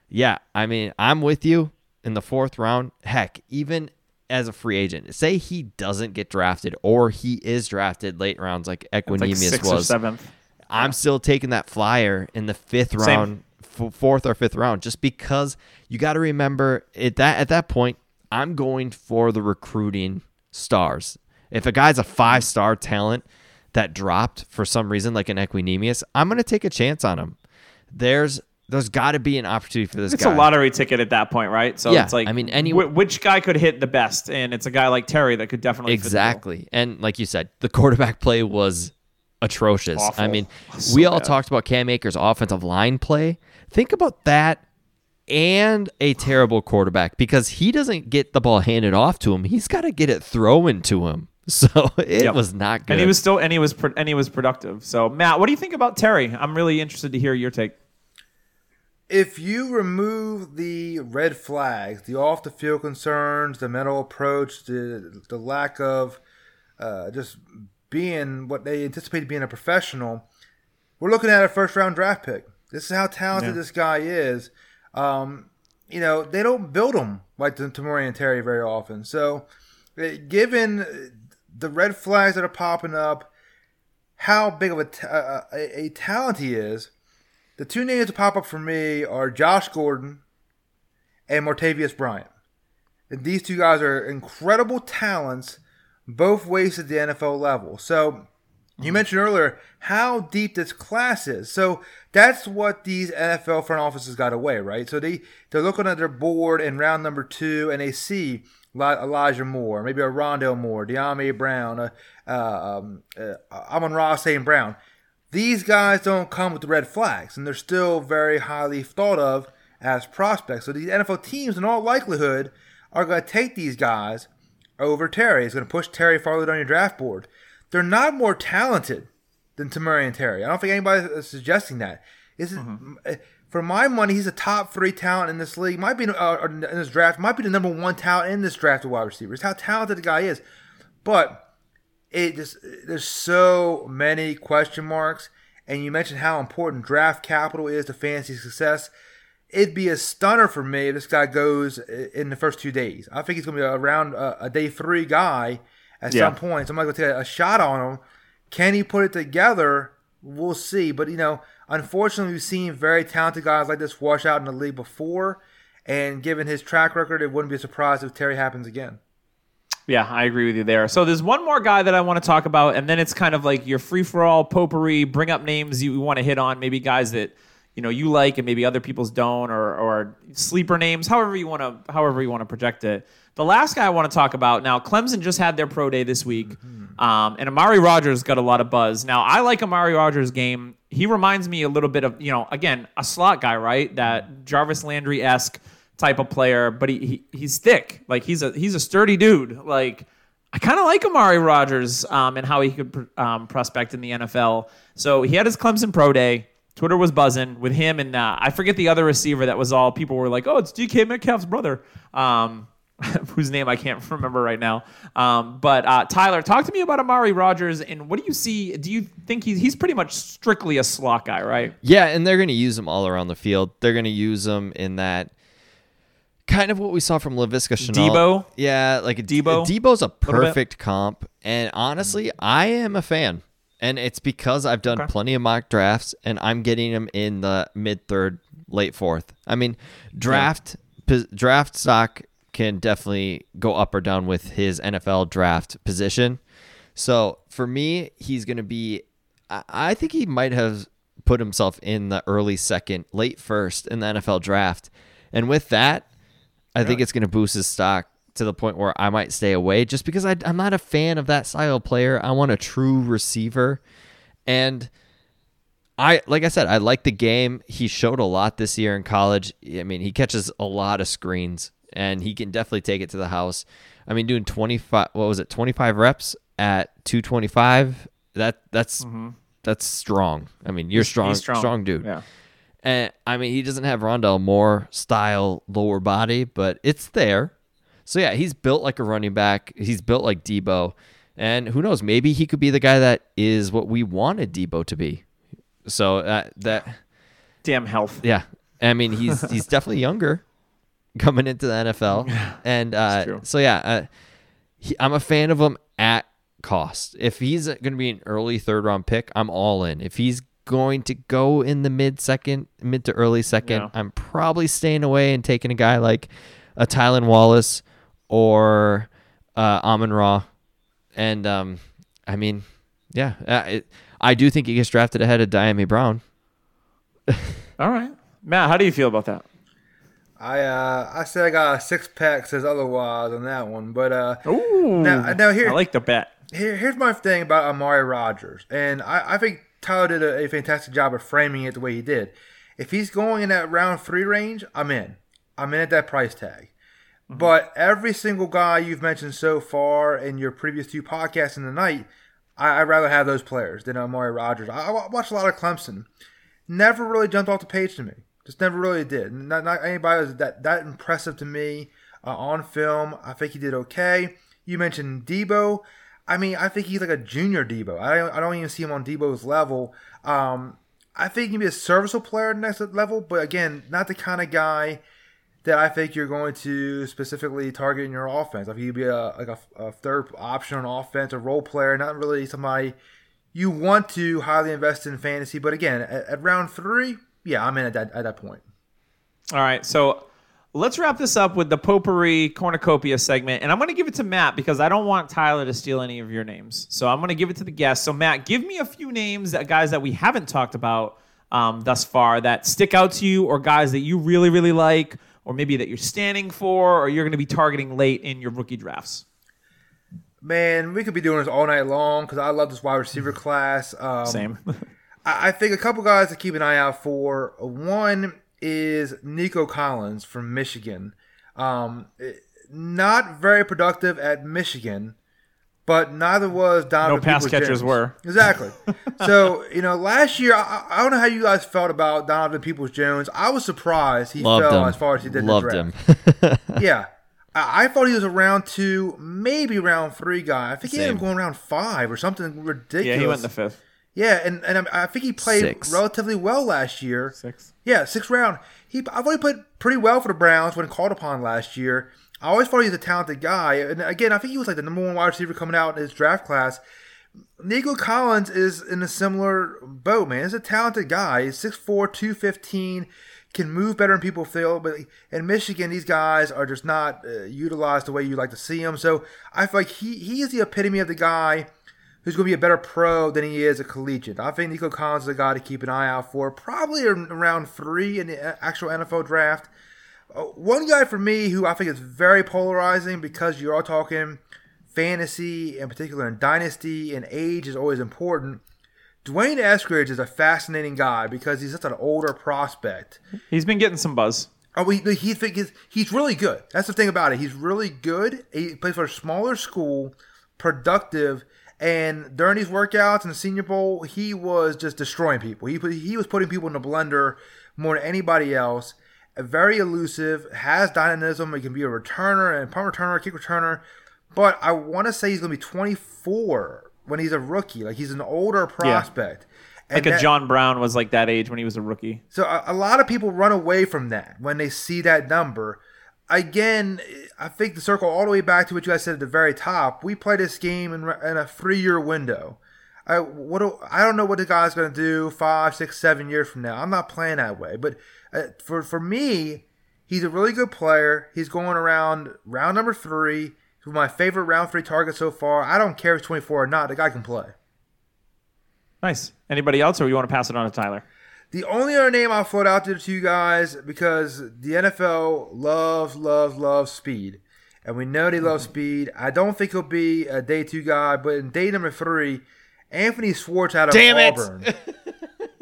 Yeah, I mean, I'm with you in the fourth round. Heck, even as a free agent, say he doesn't get drafted or he is drafted late rounds like like Equanimeous or was. seventh. I'm still taking that flyer in the fifth round, f- fourth or fifth round, just because you got to remember at that at that point, I'm going for the recruiting stars. If a guy's a five star talent that dropped for some reason, like an Equanimeous, I'm going to take a chance on him. There's there's got to be an opportunity for this It's guy. a lottery ticket at that point, right? So Yeah, it's like, I mean, any- wh- which guy could hit the best? And it's a guy like Terry that could definitely. Exactly. And like you said, the quarterback play was atrocious. Awful. I mean, So we all bad. talked about Cam Akers' offensive line play. Think about that and a terrible quarterback because he doesn't get the ball handed off to him. He's got to get it thrown to him. [laughs] So it Yep. was not good. And he was still and he was pro- and he was productive. So Matt, what do you think about Terry? I'm really interested to hear your take. If you remove the red flags, the off the field concerns, the mental approach, the the lack of uh, just being what they anticipated being a professional, we're looking at a first round draft pick. This is how talented Yeah. this guy is. Um, you know, they don't build them like the Tamorrion Terry very often. So, eh, given the red flags that are popping up, how big of a, ta- uh, a, a talent he is, the two names that pop up for me are Josh Gordon and Martavis Bryant. And these two guys are incredible talents, both ways at the NFL level. So you mentioned earlier how deep this class is. So that's what these NFL front offices got away, right? So they they're looking at their board in round number two, and they see Elijah Moore, maybe a Rondale Moore, Dyami Brown, uh, uh, um, uh, Amon Ra St. Brown. These guys don't come with the red flags, and they're still very highly thought of as prospects. So these NFL teams, in all likelihood, are going to take these guys over Terry. It's going to push Terry farther down your draft board. They're not more talented than Tamorrion Terry. I don't think anybody is uh, suggesting that. Is, mm-hmm. eh, For my money, he's a top three talent in this league. Might be uh, in this draft. Might be the number one talent in this draft of wide receivers. How talented the guy is, but it just eh, there's so many question marks. And you mentioned how important draft capital is to fantasy success. It'd be a stunner for me if this guy goes eh, in the first two days. I think he's going to be around a, a day three guy at Yeah. some point. So I'm going to take a shot on him. Can he put it together? We'll see. But, you know, unfortunately, we've seen very talented guys like this wash out in the league before. And given his track record, it wouldn't be a surprise if Terry happens again. Yeah, I agree with you there. So there's one more guy that I want to talk about, and then it's kind of like your free for all potpourri. Bring up names you want to hit on, maybe guys that you know you like and maybe other people's don't, or or sleeper names, however you want to however you want to project it. The last guy I want to talk about now, Clemson just had their pro day this week, um, and Amari Rogers got a lot of buzz. Now I like Amari Rogers' game. He reminds me a little bit of you know again a slot guy, right? That Jarvis Landry esque type of player, but he, he he's thick. Like he's a he's a sturdy dude. Like I kind of like Amari Rogers um, and how he could um, prospect in the NFL. So he had his Clemson pro day. Twitter was buzzing with him and uh, I forget the other receiver that was all people were like, oh, it's DK Metcalf's brother. Um, [laughs] whose name I can't [laughs] remember right now. Um, but uh, Tyler, talk to me about Amari Rogers and what do you see? Do you think he's he's pretty much strictly a slot guy, right? Yeah, and they're going to use him all around the field. They're going to use him in that kind of what we saw from Laviska Shenault. Deebo? Yeah, like a Deebo? Deebo's a perfect comp, and honestly, I am a fan. And it's because I've done Okay. plenty of mock drafts, and I'm getting him in the mid third, late fourth. I mean, draft pos- draft stock can definitely go up or down with his NFL draft position. So for me, he's going to be. I, think he might have put himself in the early second, late first in the NFL draft, and with that, I think it's going to boost his stock to the point where I might stay away just because I, I'm not a fan of that style of player. I want a true receiver, and I like I said, I like the game. He showed a lot this year in college. I mean, he catches a lot of screens, and he can definitely take it to the house. I mean, doing 25, what was it, 25 reps at 225. That that's that's strong. I mean, you're strong, He's strong, dude. Yeah. And I mean, he doesn't have Rondale Moore style lower body, but it's there. So yeah, he's built like a running back. He's built like Deebo. And who knows, maybe he could be the guy that is what we wanted Deebo to be. So uh, that Damn health. yeah, I mean he's he's [laughs] definitely younger coming into the NFL, [laughs] and uh, so yeah, uh, he, I'm a fan of him at cost. If he's going to be an early third round pick, I'm all in. If he's going to go in the mid second, mid to early second, Yeah. I'm probably staying away and taking a guy like a Tylan Wallace or uh, Amon Ra, and um, I mean, yeah, uh, it, I do think he gets drafted ahead of Dyami Brown. [laughs] All right. Matt, how do you feel about that? I uh, I said I got a six pack says otherwise on that one, but uh, Ooh. Now- now here- I like the bet. here, here's my thing about Amari Rogers, and I, I think Tyler did a, a fantastic job of framing it the way he did. If he's going in that round three range, I'm in. I'm in at that price tag. But every single guy you've mentioned so far in your previous two podcasts in the night, I, I'd rather have those players than Amari Rogers. I, I watched a lot of Clemson. Never really jumped off the page to me. Just never really did. Not, not anybody was that, that impressive to me uh, on film. I think he did okay. You mentioned Deebo. I mean, I think he's like a junior Deebo. I don't, I don't even see him on Deebo's level. Um, I think he can be a serviceable player next level, but again, not the kind of guy that I think you're going to specifically target in your offense. I think he'd be a like a, a third option on offense, a role player, not really somebody you want to highly invest in fantasy. But again, at, at round three, yeah, I'm in at that at that point. All right, so let's wrap this up with the potpourri cornucopia segment, and I'm going to give it to Matt because I don't want Tyler to steal any of your names. So I'm going to give it to the guests. So Matt, give me a few names that guys that we haven't talked about um, thus far that stick out to you, or guys that you really really like, or maybe that you're standing for, or you're going to be targeting late in your rookie drafts. Man, we could be doing this all night long because I love this wide receiver class. Um, Same. [laughs] I I think a couple guys to keep an eye out for. One is Nico Collins from Michigan. Um, not very productive at Michigan, but neither was Donovan. No pass Peoples-Jones. catchers were. exactly. [laughs] so you know, last year I, I don't know how you guys felt about Donovan Peoples Jones. I was surprised he Loved fell him. as far as he did. in Loved the him. [laughs] [laughs] yeah. I I thought he was a round two, maybe round three guy. I think he ended up going round five or something ridiculous. yeah, he went in the fifth. Yeah, and, and I I think he played Six. relatively well last year. Six. Yeah, sixth round. He I thought he played pretty well for the Browns when called upon last year. I always thought he was a talented guy, and again, I think he was like the number one wide receiver coming out in his draft class. Nico Collins is in a similar boat, man. He's a talented guy. He's 6'4", 215, can move better than people feel. But in Michigan, these guys are just not uh, utilized the way you like to see them. So I feel like he, he is the epitome of the guy who's going to be a better pro than he is a collegiate. I think Nico Collins is a guy to keep an eye out for, probably around three in the actual NFL draft. Uh, one guy for me who I think is very polarizing because you are all talking fantasy, in particular in dynasty, and age is always important. D'Wayne Eskridge is a fascinating guy because he's such an older prospect. He's been getting some buzz. Oh, he, he he's really good. That's the thing about it. He's really good. He plays for a smaller school, productive, and during these workouts in the Senior Bowl, he was just destroying people. He put, he was putting people in the blender more than anybody else. Very elusive, has dynamism. He can be a returner and punt returner, kick returner. But I want to say he's going to be 24 when he's a rookie. Like he's an older prospect. And Like a that- John Brown was like that age when he was a rookie. so a, a lot of people run away from that when they see that number. Again, I think the circle all the way back to what you guys said at the very top, we play this game in, in a three-year window. I what do, I don't know what the guy's going to do five, six, seven years from now. I'm not playing that way, but uh, for for me, he's a really good player. He's going around round number three. He's my favorite round three target so far. I don't care if he's 24 or not. The guy can play. Nice. Anybody else, or you want to pass it on to Tyler? The only other name I'll float out there to you guys because the NFL loves, loves, loves speed. And we know they love mm-hmm. speed. I don't think he'll be a day two guy, but in day number three, Anthony Schwartz out of Damn it. Auburn. [laughs]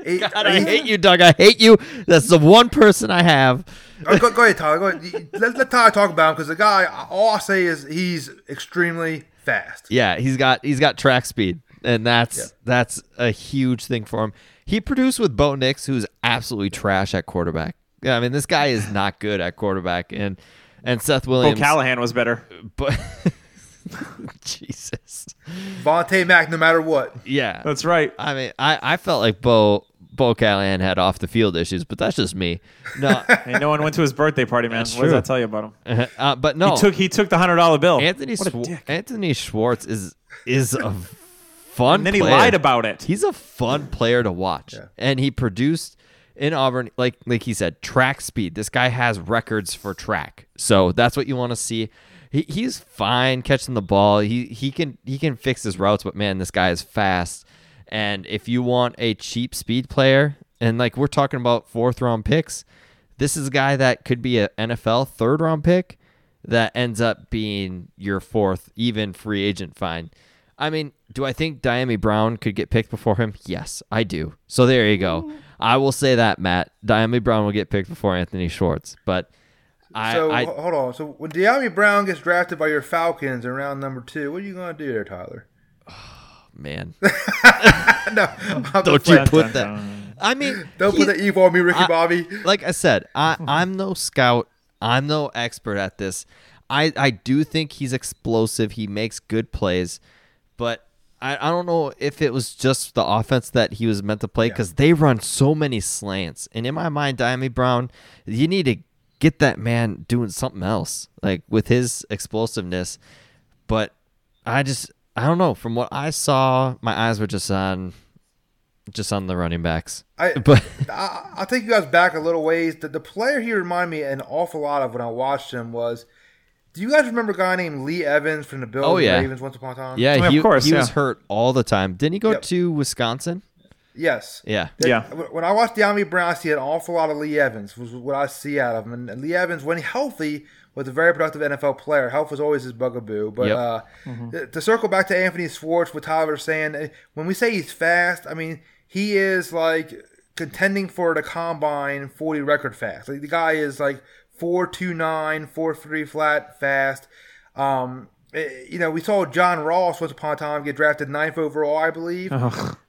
It- God, I hate you, Doug. I hate you. That's the one person I have. Oh, go, go ahead, Tyler. Go ahead. Let, let Tyler talk about him because the guy, all I say is he's extremely fast. Yeah, he's got he's got track speed. and that's Yeah. that's a huge thing for him. He produced with Bo Nix, who's absolutely trash at quarterback. Yeah, I mean this guy is not good at quarterback, and and Seth Williams. Bo Callahan was better. but [laughs] Jesus, Vontae Mack, no matter what. yeah, That's right. I mean, I, I felt like Bo Bo Callahan had off the field issues, but that's just me. No, [laughs] Hey, no one went to his birthday party, man. That's what does that tell you about him? uh, but no, He took he took the hundred dollar bill. Anthony what a dick. Anthony Schwartz is is a fun. And then he lied about it. He's a fun player to watch, and he produced in Auburn, like like he said, track speed. This guy has records for track, so that's what you want to see. He, he's fine catching the ball. He he can he can fix his routes, but man, this guy is fast. And if you want a cheap speed player, and like we're talking about fourth round picks, this is a guy that could be an NFL third round pick that ends up being your fourth, even free agent fine. I mean, do I think Dyami Brown could get picked before him? Yes, I do. So there you go. I will say that, Matt. Dyami Brown will get picked before Anthony Schwartz. But I, So I h- hold on. So when Dyami Brown gets drafted by your Falcons in round number two, what are you gonna do there, Tyler? [sighs] man, [laughs] no, I'm don't you put that? I mean, Don't he- put the evil on me, Ricky I- Bobby. like I said, I, [laughs] I'm no scout. I'm no expert at this. I, I do think he's explosive. He makes good plays, but I, I don't know if it was just the offense that he was meant to play because they run so many slants. And in my mind, Dyami Brown, you need to get that man doing something else, like with his explosiveness. But I just, I don't know. From what I saw, my eyes were just on, just on the running backs. I, [laughs] But I, I'll take you guys back a little ways. The, the player he reminded me an awful lot of when I watched him was. Do you guys remember a guy named Lee Evans from the Bills Oh, yeah. Ravens once upon a time? Yeah, Oh, of he, course, he was hurt all the time. Didn't he go Yep. to Wisconsin? Yes. Yeah. That- Yeah. When I watched the Dyami Brown, I see an awful lot of Lee Evans. Was what I see out of him. And, and Lee Evans, when healthy, was a very productive NFL player. Health was always his bugaboo. But Yep. uh, th- to circle back to Anthony Schwartz, what Tyler was saying, eh, when we say he's fast, I mean he is like contending for the combine 40 record fast. Like the guy is like 4.29, 4.3 flat fast. Um, eh, you know, we saw John Ross once upon a time get drafted ninth overall, I believe.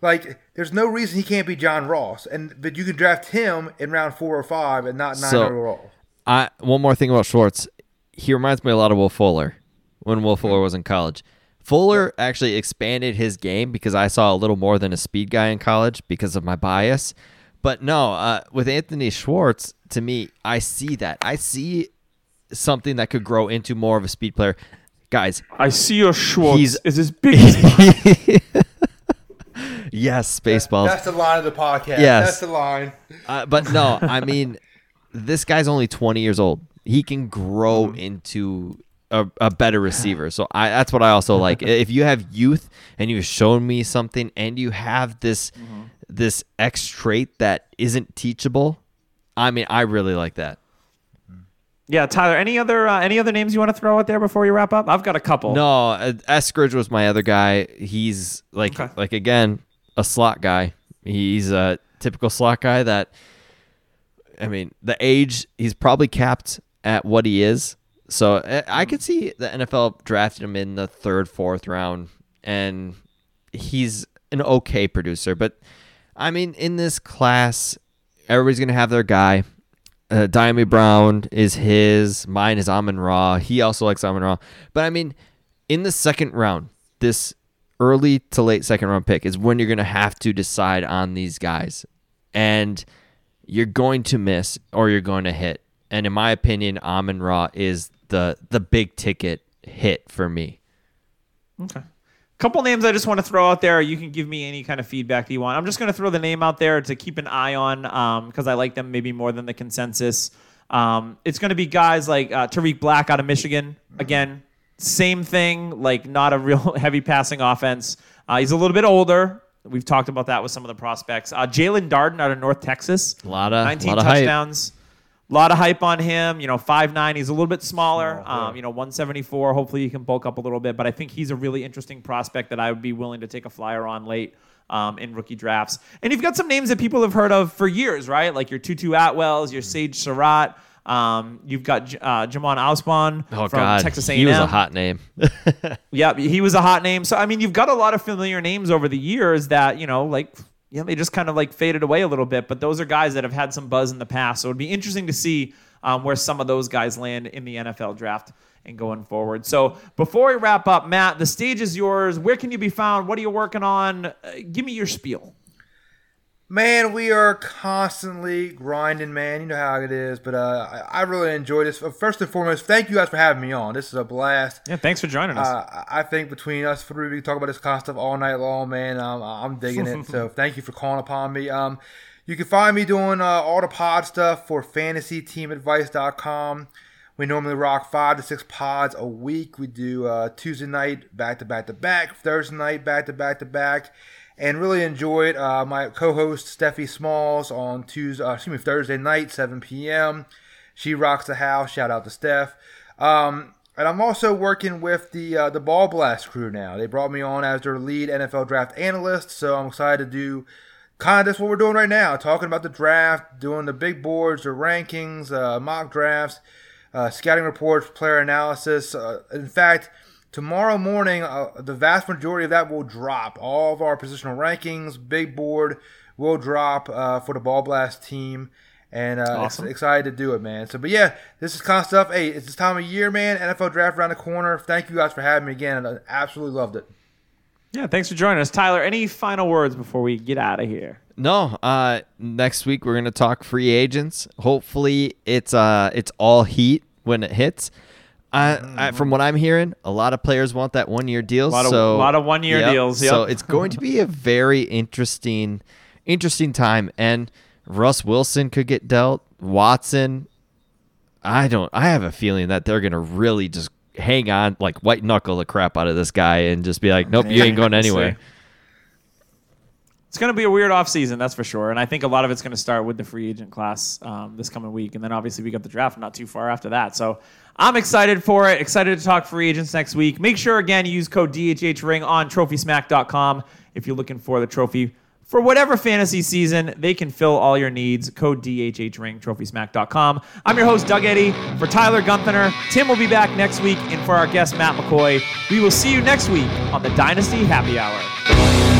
Like, there's no reason he can't be John Ross, and but you can draft him in round four or five and not nine So- overall. I one more thing about Schwartz. He reminds me a lot of Will Fuller when Will Fuller was in college. Fuller actually expanded his game because I saw a little more than a speed guy in college because of my bias. But no, uh, with Anthony Schwartz, to me, I see that. I see something that could grow into more of a speed player. Guys, I see your Schwartz He's- is as [laughs] big as yes, Spaceballs. That's the line of the podcast. Yes. That's the line. Uh, but no, I mean, this guy's only 20 years old. He can grow Mm-hmm. into a, a better receiver. So I that's what I also like. [laughs] If you have youth and you've shown me something and you have this Mm-hmm. This X trait that isn't teachable, I mean, I really like that. Yeah, Tyler. Any other uh, any other names you want to throw out there before we wrap up? I've got a couple. No, uh, Eskridge was my other guy. He's like Okay. like again a slot guy. He's a typical slot guy that I mean, the age he's probably capped at what he is. So I, I could see the NFL drafting him in the third, fourth round, and he's an okay producer. But I mean, in this class, everybody's gonna have their guy. Uh, Dyami Brown is his. Mine is Amon Ra. He also likes Amon Ra. But I mean, in the second round, this early to late second round pick is when you're going to have to decide on these guys. And you're going to miss or you're going to hit. And in my opinion, Amon Ra is the the big ticket hit for me. Okay. Couple names I just want to throw out there. You can give me any kind of feedback that you want. I'm just going to throw the name out there to keep an eye on because I like them maybe more than the consensus. Um, it's going to be guys like uh, Tarik Black out of Michigan. Again, same thing, like not a real [laughs] heavy passing offense. Uh, he's a little bit older. We've talked about that with some of the prospects. Uh, Jaelon Darden out of North Texas. A lot of- 19 lot of hype. A lot of hype on him. You know, five nine. He's a little bit smaller. Um, you know, 174. Hopefully, he can bulk up a little bit. But I think he's a really interesting prospect that I would be willing to take a flyer on late um, in rookie drafts. And you've got some names that people have heard of for years, right? Like your Tutu Atwells, your Sage Surratt. Um, you've got uh, Jhamon Ausbon Oh from God, Texas A&M. he was a hot name. [laughs] Yeah, he was a hot name. So I mean, you've got a lot of familiar names over the years that you know, like you know, they just kind of like faded away a little bit. But those are guys that have had some buzz in the past. So it'd be interesting to see um, where some of those guys land in the NFL draft and going forward. So before we wrap up, Matt, the stage is yours. Where can you be found? What are you working on? Uh, give me your spiel. Man, we are constantly grinding, man. You know how it is, but uh, I, I really enjoy this. Uh, First and foremost, thank you guys for having me on. This is a blast. Yeah, thanks for joining us. Uh, I think between us three, we can talk about this kind of stuff all night long, man. Um, I'm digging it. So [laughs] thank you for calling upon me. Um, you can find me doing uh, all the pod stuff for fantasyteamadvice.com. We normally rock five to six pods a week. We do uh, Tuesday night back to back to back, Thursday night back to back to back, and really enjoy it. Uh, my co-host Steffi Smalls on Tuesday, uh, excuse me, Thursday night, 7 p.m. She rocks the house. Shout out to Steph. Um, and I'm also working with the uh, the Ball Blast crew now. They brought me on as their lead NFL draft analyst, so I'm excited to do kind of just what we're doing right now, talking about the draft, doing the big boards, the rankings, uh, mock drafts, uh, scouting reports, player analysis. Uh, in fact, tomorrow morning, uh, the vast majority of that will drop. All of our positional rankings, big board, will drop uh, for the Ball Blast team. And uh, Awesome. ex- excited to do it, man. So, but yeah, this is kind of stuff. Hey, it's this time of year, man. NFL draft around the corner. Thank you guys for having me again. I absolutely loved it. yeah, thanks for joining us, Tyler. Any final words before we get out of here? No, uh, next week we're gonna talk free agents. Hopefully, it's uh, it's all heat when it hits. I, I, from what I'm hearing, a lot of players want that one year deal. Mm-hmm. Lot of- so lot of one-year Yep. deals, So it's going to be a very interesting, interesting time. And Russ Wilson could get dealt. Watson, I don't. I have a feeling that they're gonna really just hang on, like white knuckle the crap out of this guy, and just be like, "Nope, you ain't going [laughs] anywhere." It's going to be a weird offseason, that's for sure. And I think a lot of it's going to start with the free agent class um, this coming week. And then obviously we got the draft not too far after that. So I'm excited for it. Excited to talk free agents next week. Make sure, again, use code DHHRing on trophysmack.com if you're looking for the trophy. For whatever fantasy season, they can fill all your needs. Code DHHRing, trophysmack.com. I'm your host, Doug Eddy. For Tyler Gunther, Tim will be back next week. And for our guest, Matt MacCoy, we will see you next week on the Dynasty Happy Hour.